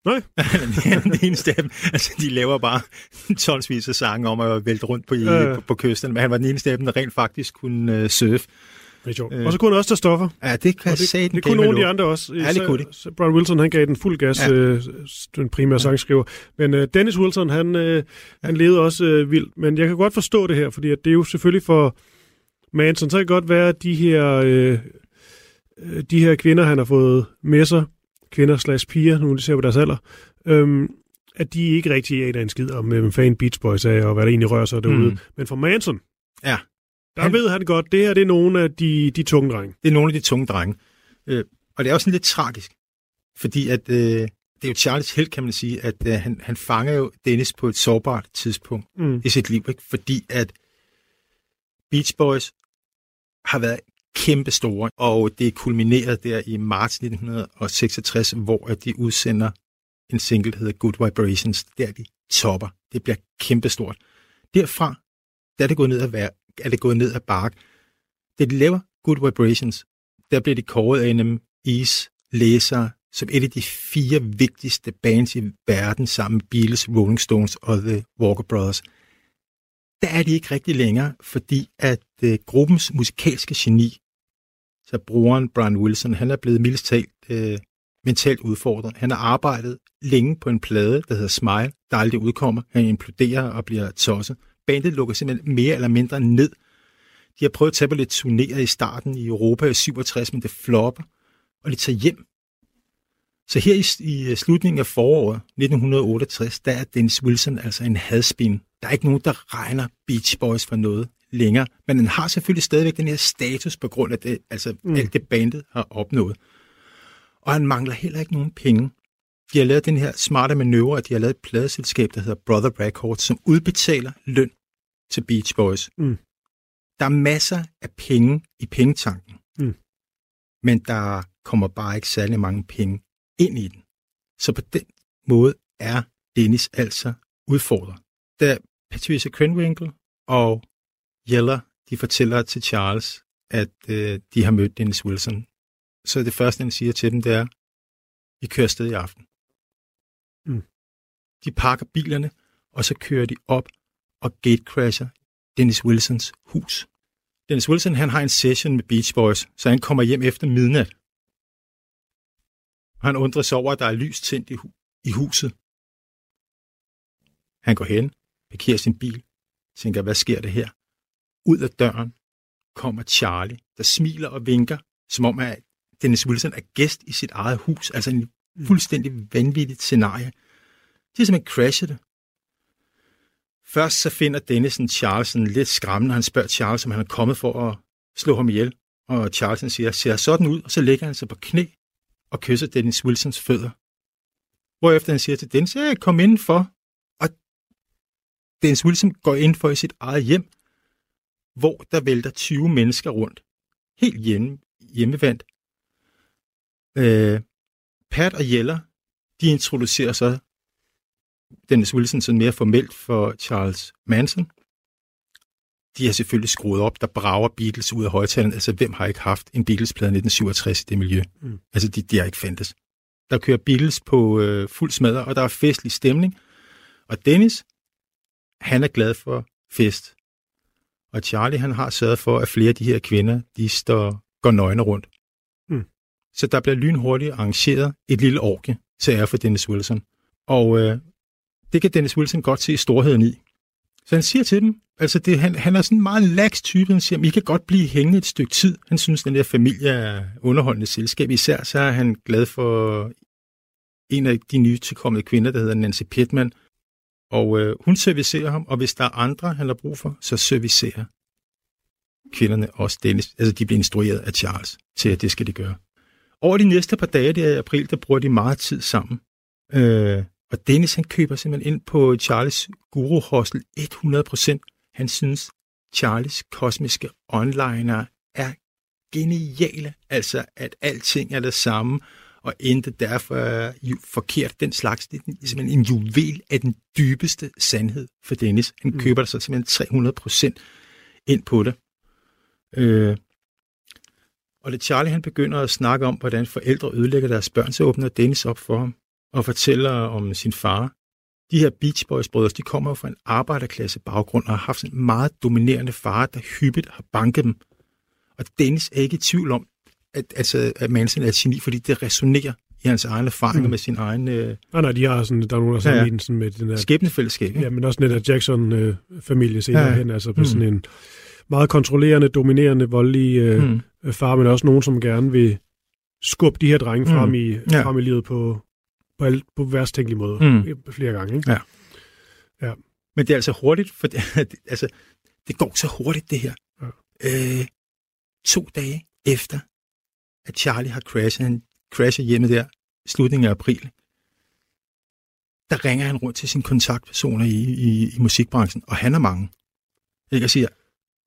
Nej. Den eneste af dem. Altså, de laver bare tonsvis af sange om at vælte rundt på, Ja, ja. på, på kysten, men han var den eneste af dem, der rent faktisk kunne øh, surfe. Det er sjovt. Øh. Og så kunne han også tage stoffer. Ja, det kan Og det, sige, det kunne nogle af de andre også. Ja, det kunne de. Så Brian Wilson, han gav den fuld gas, Ja. ja. øh, den primære sangskriver. Men øh, Dennis Wilson, han, øh, han levede også øh, vildt. Men jeg kan godt forstå det her, fordi at det er jo selvfølgelig for Manson, så kan det godt være, at de her, øh, øh, de her kvinder, han har fået med sig, kvinder slash piger, nu de ser på deres alder, øhm, at de ikke rigtig aner en skid om, hvem fanden Beach Boys er, og hvad der egentlig rører sig derude. Mm. Men for Manson, Ja. Der Han- ved han godt, det her det er nogle af de, de tunge drenge. Det er nogle af de tunge drenge. Øh, og det er også sådan lidt tragisk, fordi at, øh, det er jo Charles held, kan man sige, at øh, han, han fanger jo Dennis på et sårbart tidspunkt mm. i sit liv, ikke? fordi at Beach Boys har været kæmpe store, og det er kulmineret der i marts 1966, hvor de udsender en single, der hedder Good Vibrations. Der de topper. Det bliver kæmpestort. Derfra der er det gået ned ad, er det gået ned ad bark. Da de laver Good Vibrations, der bliver de kåret af NME's læser som et af de fire vigtigste bands i verden sammen med Beatles, Rolling Stones og The Walker Brothers. Der er de ikke rigtig længere, fordi at øh, gruppens musikalske geni, så brugeren Brian Wilson, han er blevet mildest talt øh, mentalt udfordret. Han har arbejdet længe på en plade, der hedder Smile, der aldrig udkommer. Han imploderer og bliver tosset. Bandet lukker simpelthen mere eller mindre ned. De har prøvet at tage på lidt turnéer i starten i Europa i 67, men det flopper, og de tager hjem. Så her i, i slutningen af foråret 1968, der er Dennis Wilson altså en hadspin. Der er ikke nogen, der regner Beach Boys for noget længere, men den har selvfølgelig stadigvæk den her status på grund af det, altså mm. alt det bandet har opnået. Og han mangler heller ikke nogen penge. De har lavet den her smarte manøvre, at de har lavet et pladeselskab, der hedder Brother Records, som udbetaler løn til Beach Boys. Mm. Der er masser af penge i pengetanken, mm. men der kommer bare ikke særlig mange penge ind i den. Så på den måde er Dennis altså udfordret. Da Patricia Krenwinkel og Yeller, de fortæller til Charles, at øh, de har mødt Dennis Wilson, så det første, han siger til dem, det er, vi kører sted i aften. Mm. De pakker bilerne, og så kører de op og gatecrasher Dennis Wilsons hus. Dennis Wilson han har en session med Beach Boys, så han kommer hjem efter midnat. Han undrer sig over, at der er lys tændt i, hu- i huset. Han går hen, parkerer sin bil, tænker, hvad sker der her? Ud af døren kommer Charlie, der smiler og vinker, som om at Dennis Wilson er gæst i sit eget hus. Altså en fuldstændig vanvittigt scenarie. De er simpelthen crashet det. Først så finder Dennison Charlesen lidt skræmmende. Han spørger Charles, om han er kommet for at slå ham ihjel. Og Charles siger, ser sådan ud, og så lægger han sig på knæ og kysser Dennis Wilsons fødder. Hvorefter han siger til Dennis, ja, kom indenfor. Og Dennis Wilson går ind for i sit eget hjem, hvor der vælter 20 mennesker rundt. Helt hjemme, hjemmevandt. Øh, Pat og Jeller, de introducerer så Dennis Wilson sådan mere formelt for Charles Manson. De har selvfølgelig skruet op, der brager Beatles ud af højtalerne. Altså, hvem har ikke haft en Beatles-plade 1967 i det miljø? Mm. Altså, de, de har ikke fandtes. Der kører Beatles på øh, fuld smadre, og der er festlig stemning. Og Dennis, han er glad for fest. Og Charlie, han har sørget for, at flere af de her kvinder, de står, går nøgne rundt. Mm. Så der bliver lynhurtigt arrangeret et lille orke til ære for Dennis Wilson. Og øh, det kan Dennis Wilson godt se storheden i. Så han siger til dem, altså det, han, han er sådan en meget lax type, han siger, I kan godt blive hængende et stykke tid. Han synes, den der familie er underholdende selskab. Især så er han glad for en af de nye tilkommende kvinder, der hedder Nancy Pittman. Og øh, hun servicerer ham, og hvis der er andre, han har brug for, så servicerer kvinderne også Dennis. Altså de bliver instrueret af Charles til, at det skal de gøre. Over de næste par dage der i april, der bruger de meget tid sammen. Øh, og Dennis han køber simpelthen ind på Charles Guru Hostel 100%. Han synes, Charles kosmiske onliner er geniale. Altså, at alting er det samme, og intet derfor er forkert. Den slags, det er simpelthen en juvel af den dybeste sandhed for Dennis. Han mm. køber så simpelthen 300% ind på det. Øh, og da Charlie han begynder at snakke om, hvordan forældre ødelægger deres børn, så åbner Dennis op for ham og fortæller om sin far. De her Beach Boys brødre, de kommer fra en arbejderklasse baggrund og har haft en meget dominerende far, der hyppigt har banket dem. Og Dennis er ikke i tvivl om, at, altså, at Manson er et geni, fordi det resonerer i hans egne erfaringer mm. med sin egen... Øh... Nej, nej, de har sådan, der er nogen, der ja, ja. sådan med den der... Skæbnefællesskab, ikke? Ja, men også den der Jackson-familie senere ja, ja. hen, altså på mm. sådan en meget kontrollerende, dominerende, voldelig øh, mm. far, men også nogen, som gerne vil skubbe de her drenge frem, mm. i, ja. frem i livet på, på, alt, på værst tænkelig måde mm. flere gange. Ikke? Ja. ja. Men det er altså hurtigt, for det, altså, det går så hurtigt, det her. Ja. Øh, to dage efter, at Charlie har crashet. Han crasher hjemme der i slutningen af april. Der ringer han rundt til sine kontaktpersoner i, i, i musikbranchen, og han er mange. Jeg kan sige,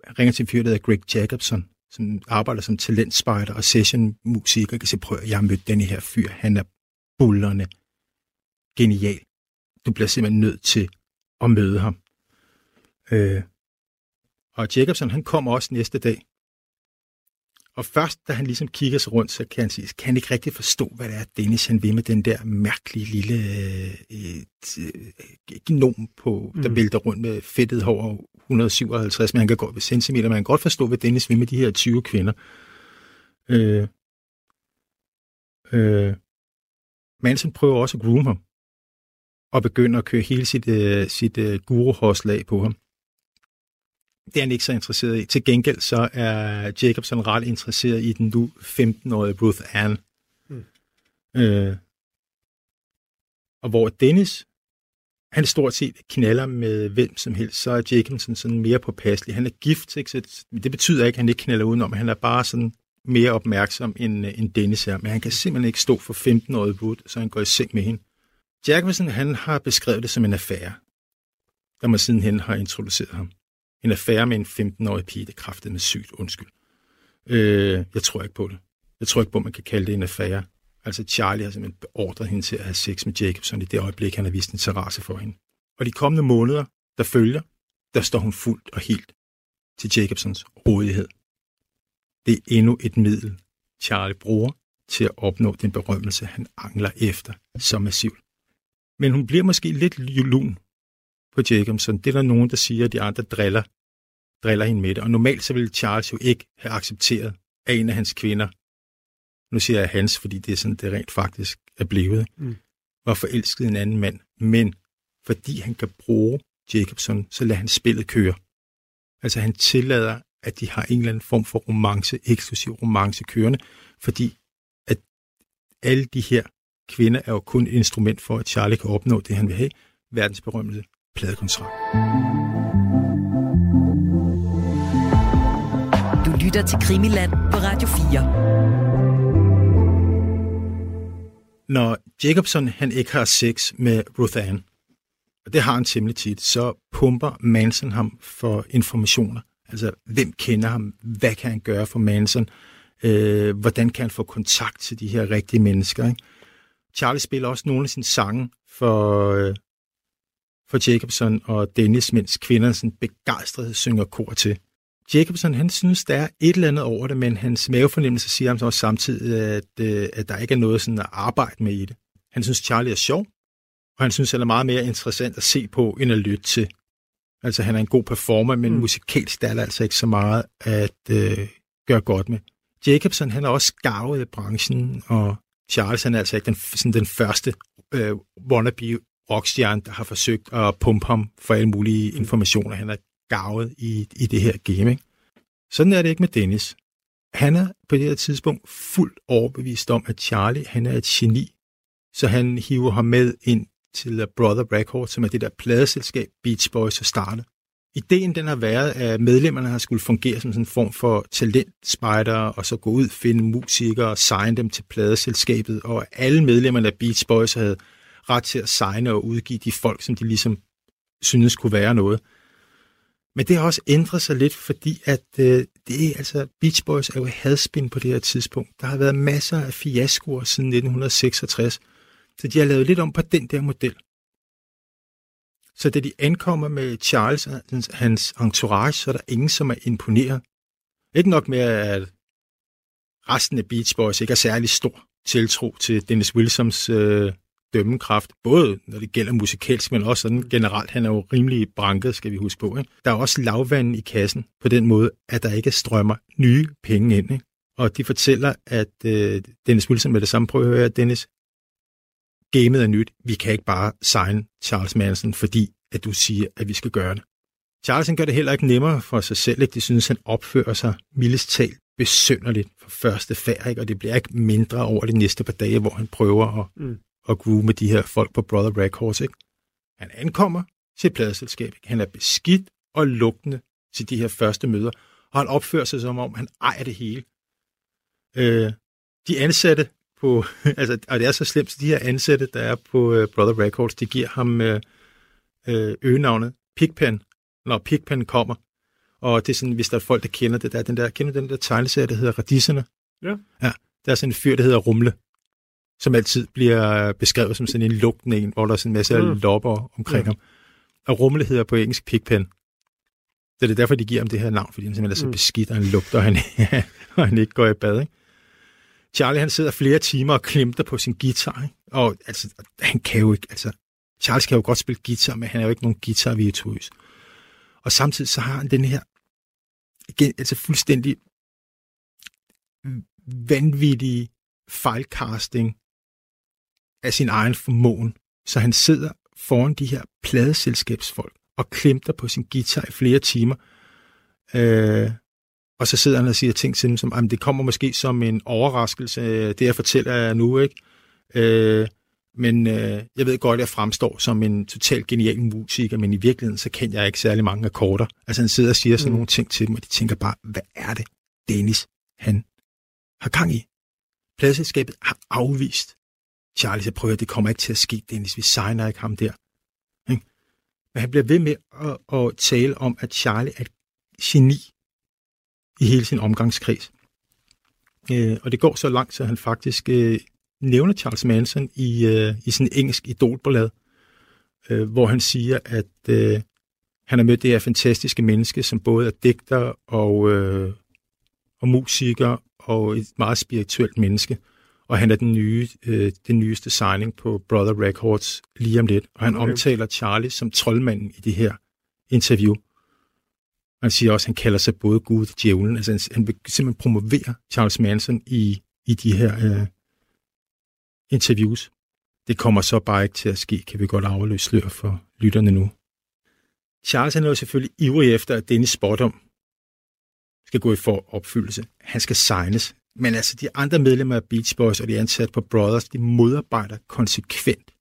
han ringer til en fyr, der hedder Greg Jacobson, som arbejder som talentspejder og sessionmusiker. Jeg kan sige, prøv jeg har mødt den her fyr. Han er bullerne. Genial. Du bliver simpelthen nødt til at møde ham. Øh. Og Jacobson, han kommer også næste dag. Og først, da han ligesom kigger sig rundt, så kan han sige, kan han ikke rigtig forstå, hvad det er, Dennis han vil med den der mærkelige lille øh, øh, gnom, på, der mm. vælter rundt med fedtet hår 157, men han kan godt ved centimeter, men han kan godt forstå, hvad Dennis vil med de her 20 kvinder. Øh, øh, Manson prøver også at groome ham, og begynder at køre hele sit, øh, sit øh, på ham. Det er han ikke så interesseret i. Til gengæld så er Jacobson ret interesseret i den nu 15-årige Ruth Ann. Mm. Øh, og hvor Dennis, han stort set knaller med hvem som helst, så er Jacobson sådan mere påpasselig. Han er gift, ikke? Så det betyder ikke, at han ikke knaller udenom. Han er bare sådan mere opmærksom end, end Dennis her. Men han kan simpelthen ikke stå for 15-årige Wood, så han går i seng med hende. Jacobsen han har beskrevet det som en affære, der man sidenhen har introduceret ham. En affære med en 15-årig pige, det kræftede med sygt, undskyld. Øh, jeg tror ikke på det. Jeg tror ikke på, at man kan kalde det en affære. Altså Charlie har simpelthen beordret hende til at have sex med Jacobson i det øjeblik, han har vist interesse for hende. Og de kommende måneder, der følger, der står hun fuldt og helt til Jacobsons rådighed. Det er endnu et middel, Charlie bruger til at opnå den berømmelse, han angler efter så massivt. Men hun bliver måske lidt lun på Jacobson. Det er der nogen, der siger, at de andre driller, driller hende med det. Og normalt så ville Charles jo ikke have accepteret, at en af hans kvinder, nu siger jeg hans, fordi det er sådan, det rent faktisk er blevet, mm. var forelsket en anden mand. Men fordi han kan bruge Jacobson, så lader han spillet køre. Altså han tillader, at de har en eller anden form for romance, eksklusiv romance kørende, fordi at alle de her kvinder er jo kun et instrument for, at Charlie kan opnå det, han vil have, verdensberømmelse pladekontrakt. Du lytter til Krimiland på Radio 4. Når Jacobson han ikke har sex med Ruth Ann, og det har han temmelig tit, så pumper Manson ham for informationer. Altså, hvem kender ham? Hvad kan han gøre for Manson? Øh, hvordan kan han få kontakt til de her rigtige mennesker? Ikke? Charlie spiller også nogle af sine sange for, øh, for Jacobson og Dennis, mens kvinderne sådan begejstret synger kor til. Jacobson, han synes, der er et eller andet over det, men hans mavefornemmelse siger ham så også samtidig, at, øh, at der ikke er noget sådan at arbejde med i det. Han synes, Charlie er sjov, og han synes, han er meget mere interessant at se på, end at lytte til. Altså, han er en god performer, men mm. musikalsk er der altså ikke så meget at øh, gøre godt med. Jacobson, han er også gavet i branchen, og Charles, han er altså ikke den, sådan den første øh, wannabe rockstjerne, der har forsøgt at pumpe ham for alle mulige informationer. Han er gavet i, i det her game. Ikke? Sådan er det ikke med Dennis. Han er på det her tidspunkt fuldt overbevist om, at Charlie han er et geni, så han hiver ham med ind til Brother Records, som er det der pladeselskab Beach Boys har startet. Ideen den har været, at medlemmerne har skulle fungere som sådan en form for talentspejder, og så gå ud, finde musikere og signe dem til pladeselskabet, og alle medlemmerne af Beach Boys havde ret til at signe og udgive de folk, som de ligesom synes kunne være noget. Men det har også ændret sig lidt, fordi at øh, det er altså, Beach Boys er jo hadspin på det her tidspunkt. Der har været masser af fiaskoer siden 1966, så de har lavet lidt om på den der model. Så da de ankommer med Charles og hans entourage, så er der ingen, som er imponeret. Ikke nok med, at resten af Beach Boys ikke er særlig stor tiltro til Dennis Wilsons øh, dømmekraft, både når det gælder musikalsk, men også sådan generelt. Han er jo rimelig branket, skal vi huske på. Ikke? Der er også lavvand i kassen på den måde, at der ikke strømmer nye penge ind. Ikke? Og de fortæller, at øh, Dennis Wilson med det samme prøver at høre, Dennis, gamet er nyt. Vi kan ikke bare signe Charles Manson, fordi at du siger, at vi skal gøre det. Charles han gør det heller ikke nemmere for sig selv. Ikke? Det synes, han opfører sig mildest talt besønderligt for første færd, ikke? og det bliver ikke mindre over de næste par dage, hvor han prøver at, mm. at groove med de her folk på Brother Records. Ikke? Han ankommer til et pladeselskab. Han er beskidt og lugtende til de her første møder, og han opfører sig som om, han ejer det hele. Øh, de ansatte på, altså, og det er så slemt, så de her ansatte, der er på uh, Brother Records, de giver ham uh, uh, øgenavnet Pigpen, når Pigpen kommer. Og det er sådan, hvis der er folk, der kender det, der er den der, kender den der tegneserie, der hedder Radisserne? Ja. Ja, der er sådan en fyr, der hedder Rumle, som altid bliver beskrevet som sådan en lugtende en, hvor der er sådan en masse Mm. mm. lopper omkring Ja. ham. Og Rumle hedder på engelsk Pigpen. Så det er derfor, de giver ham det her navn, fordi han simpelthen er så Mm. beskidt, og han lugter, og han, og han ikke går i bad. Ikke? Charlie, han sidder flere timer og klemter på sin guitar, ikke? og altså, han kan jo ikke, altså, Charles kan jo godt spille guitar, men han er jo ikke nogen guitar-virtuos. Og samtidig så har han den her, igen, altså fuldstændig vanvittige fejlcasting af sin egen formåen. Så han sidder foran de her pladeselskabsfolk og klemter på sin guitar i flere timer. Øh, og så sidder han og siger ting til dem, som, "Jamen, det kommer måske som en overraskelse, øh, det jeg fortæller jer nu, ikke? Øh, men øh, jeg ved godt, at jeg fremstår som en totalt genial musiker, men i virkeligheden, så kender jeg ikke særlig mange akkorder. Altså han sidder og siger sådan Mm. nogle ting til dem, og de tænker bare, hvad er det, Dennis, han har gang i? Pladeselskabet har afvist. Charlie, så prøver det kommer ikke til at ske, Dennis, vi signer ikke ham der. Men han bliver ved med at, at tale om, at Charlie er et geni i hele sin omgangskreds. Øh, og det går så langt, så han faktisk øh, nævner Charles Manson i, øh, i en engelsk idolblad, øh, hvor han siger, at øh, han har mødt det her fantastiske menneske, som både er digter og, øh, og musiker og et meget spirituelt menneske. Og han er den, nye, øh, den nyeste signing på Brother Records lige om lidt. Og han okay. omtaler Charlie som troldmanden i det her interview. Han siger også, at han kalder sig både Gud og djævlen. Altså han, han vil simpelthen promovere Charles Manson i, i de her øh, interviews. Det kommer så bare ikke til at ske, kan vi godt afløse slør for lytterne nu. Charles han er jo selvfølgelig ivrig efter, at denne spådom skal gå i for opfyldelse. Han skal signes. Men altså, de andre medlemmer af Beach Boys og de ansatte på Brothers, de modarbejder konsekvent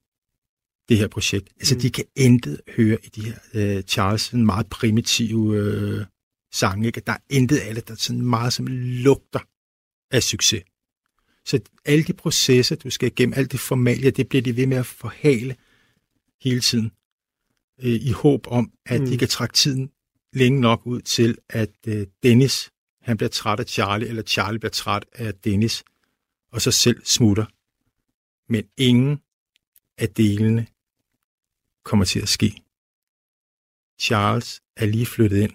det her projekt. Altså, Mm. de kan intet høre i de her øh, Charles meget primitive øh, sange. Ikke? Der er intet af det, der sådan meget som lugter af succes. Så alle de processer, du skal igennem, alt det formalia, det bliver de ved med at forhale hele tiden. Øh, I håb om, at mm. de kan trække tiden længe nok ud til, at øh, Dennis, han bliver træt af Charlie, eller Charlie bliver træt af Dennis, og så selv smutter. Men ingen af delene kommer til at ske. Charles er lige flyttet ind,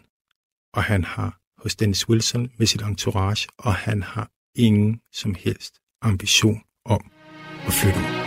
og han har hos Dennis Wilson med sit entourage, og han har ingen som helst ambition om at flytte ud.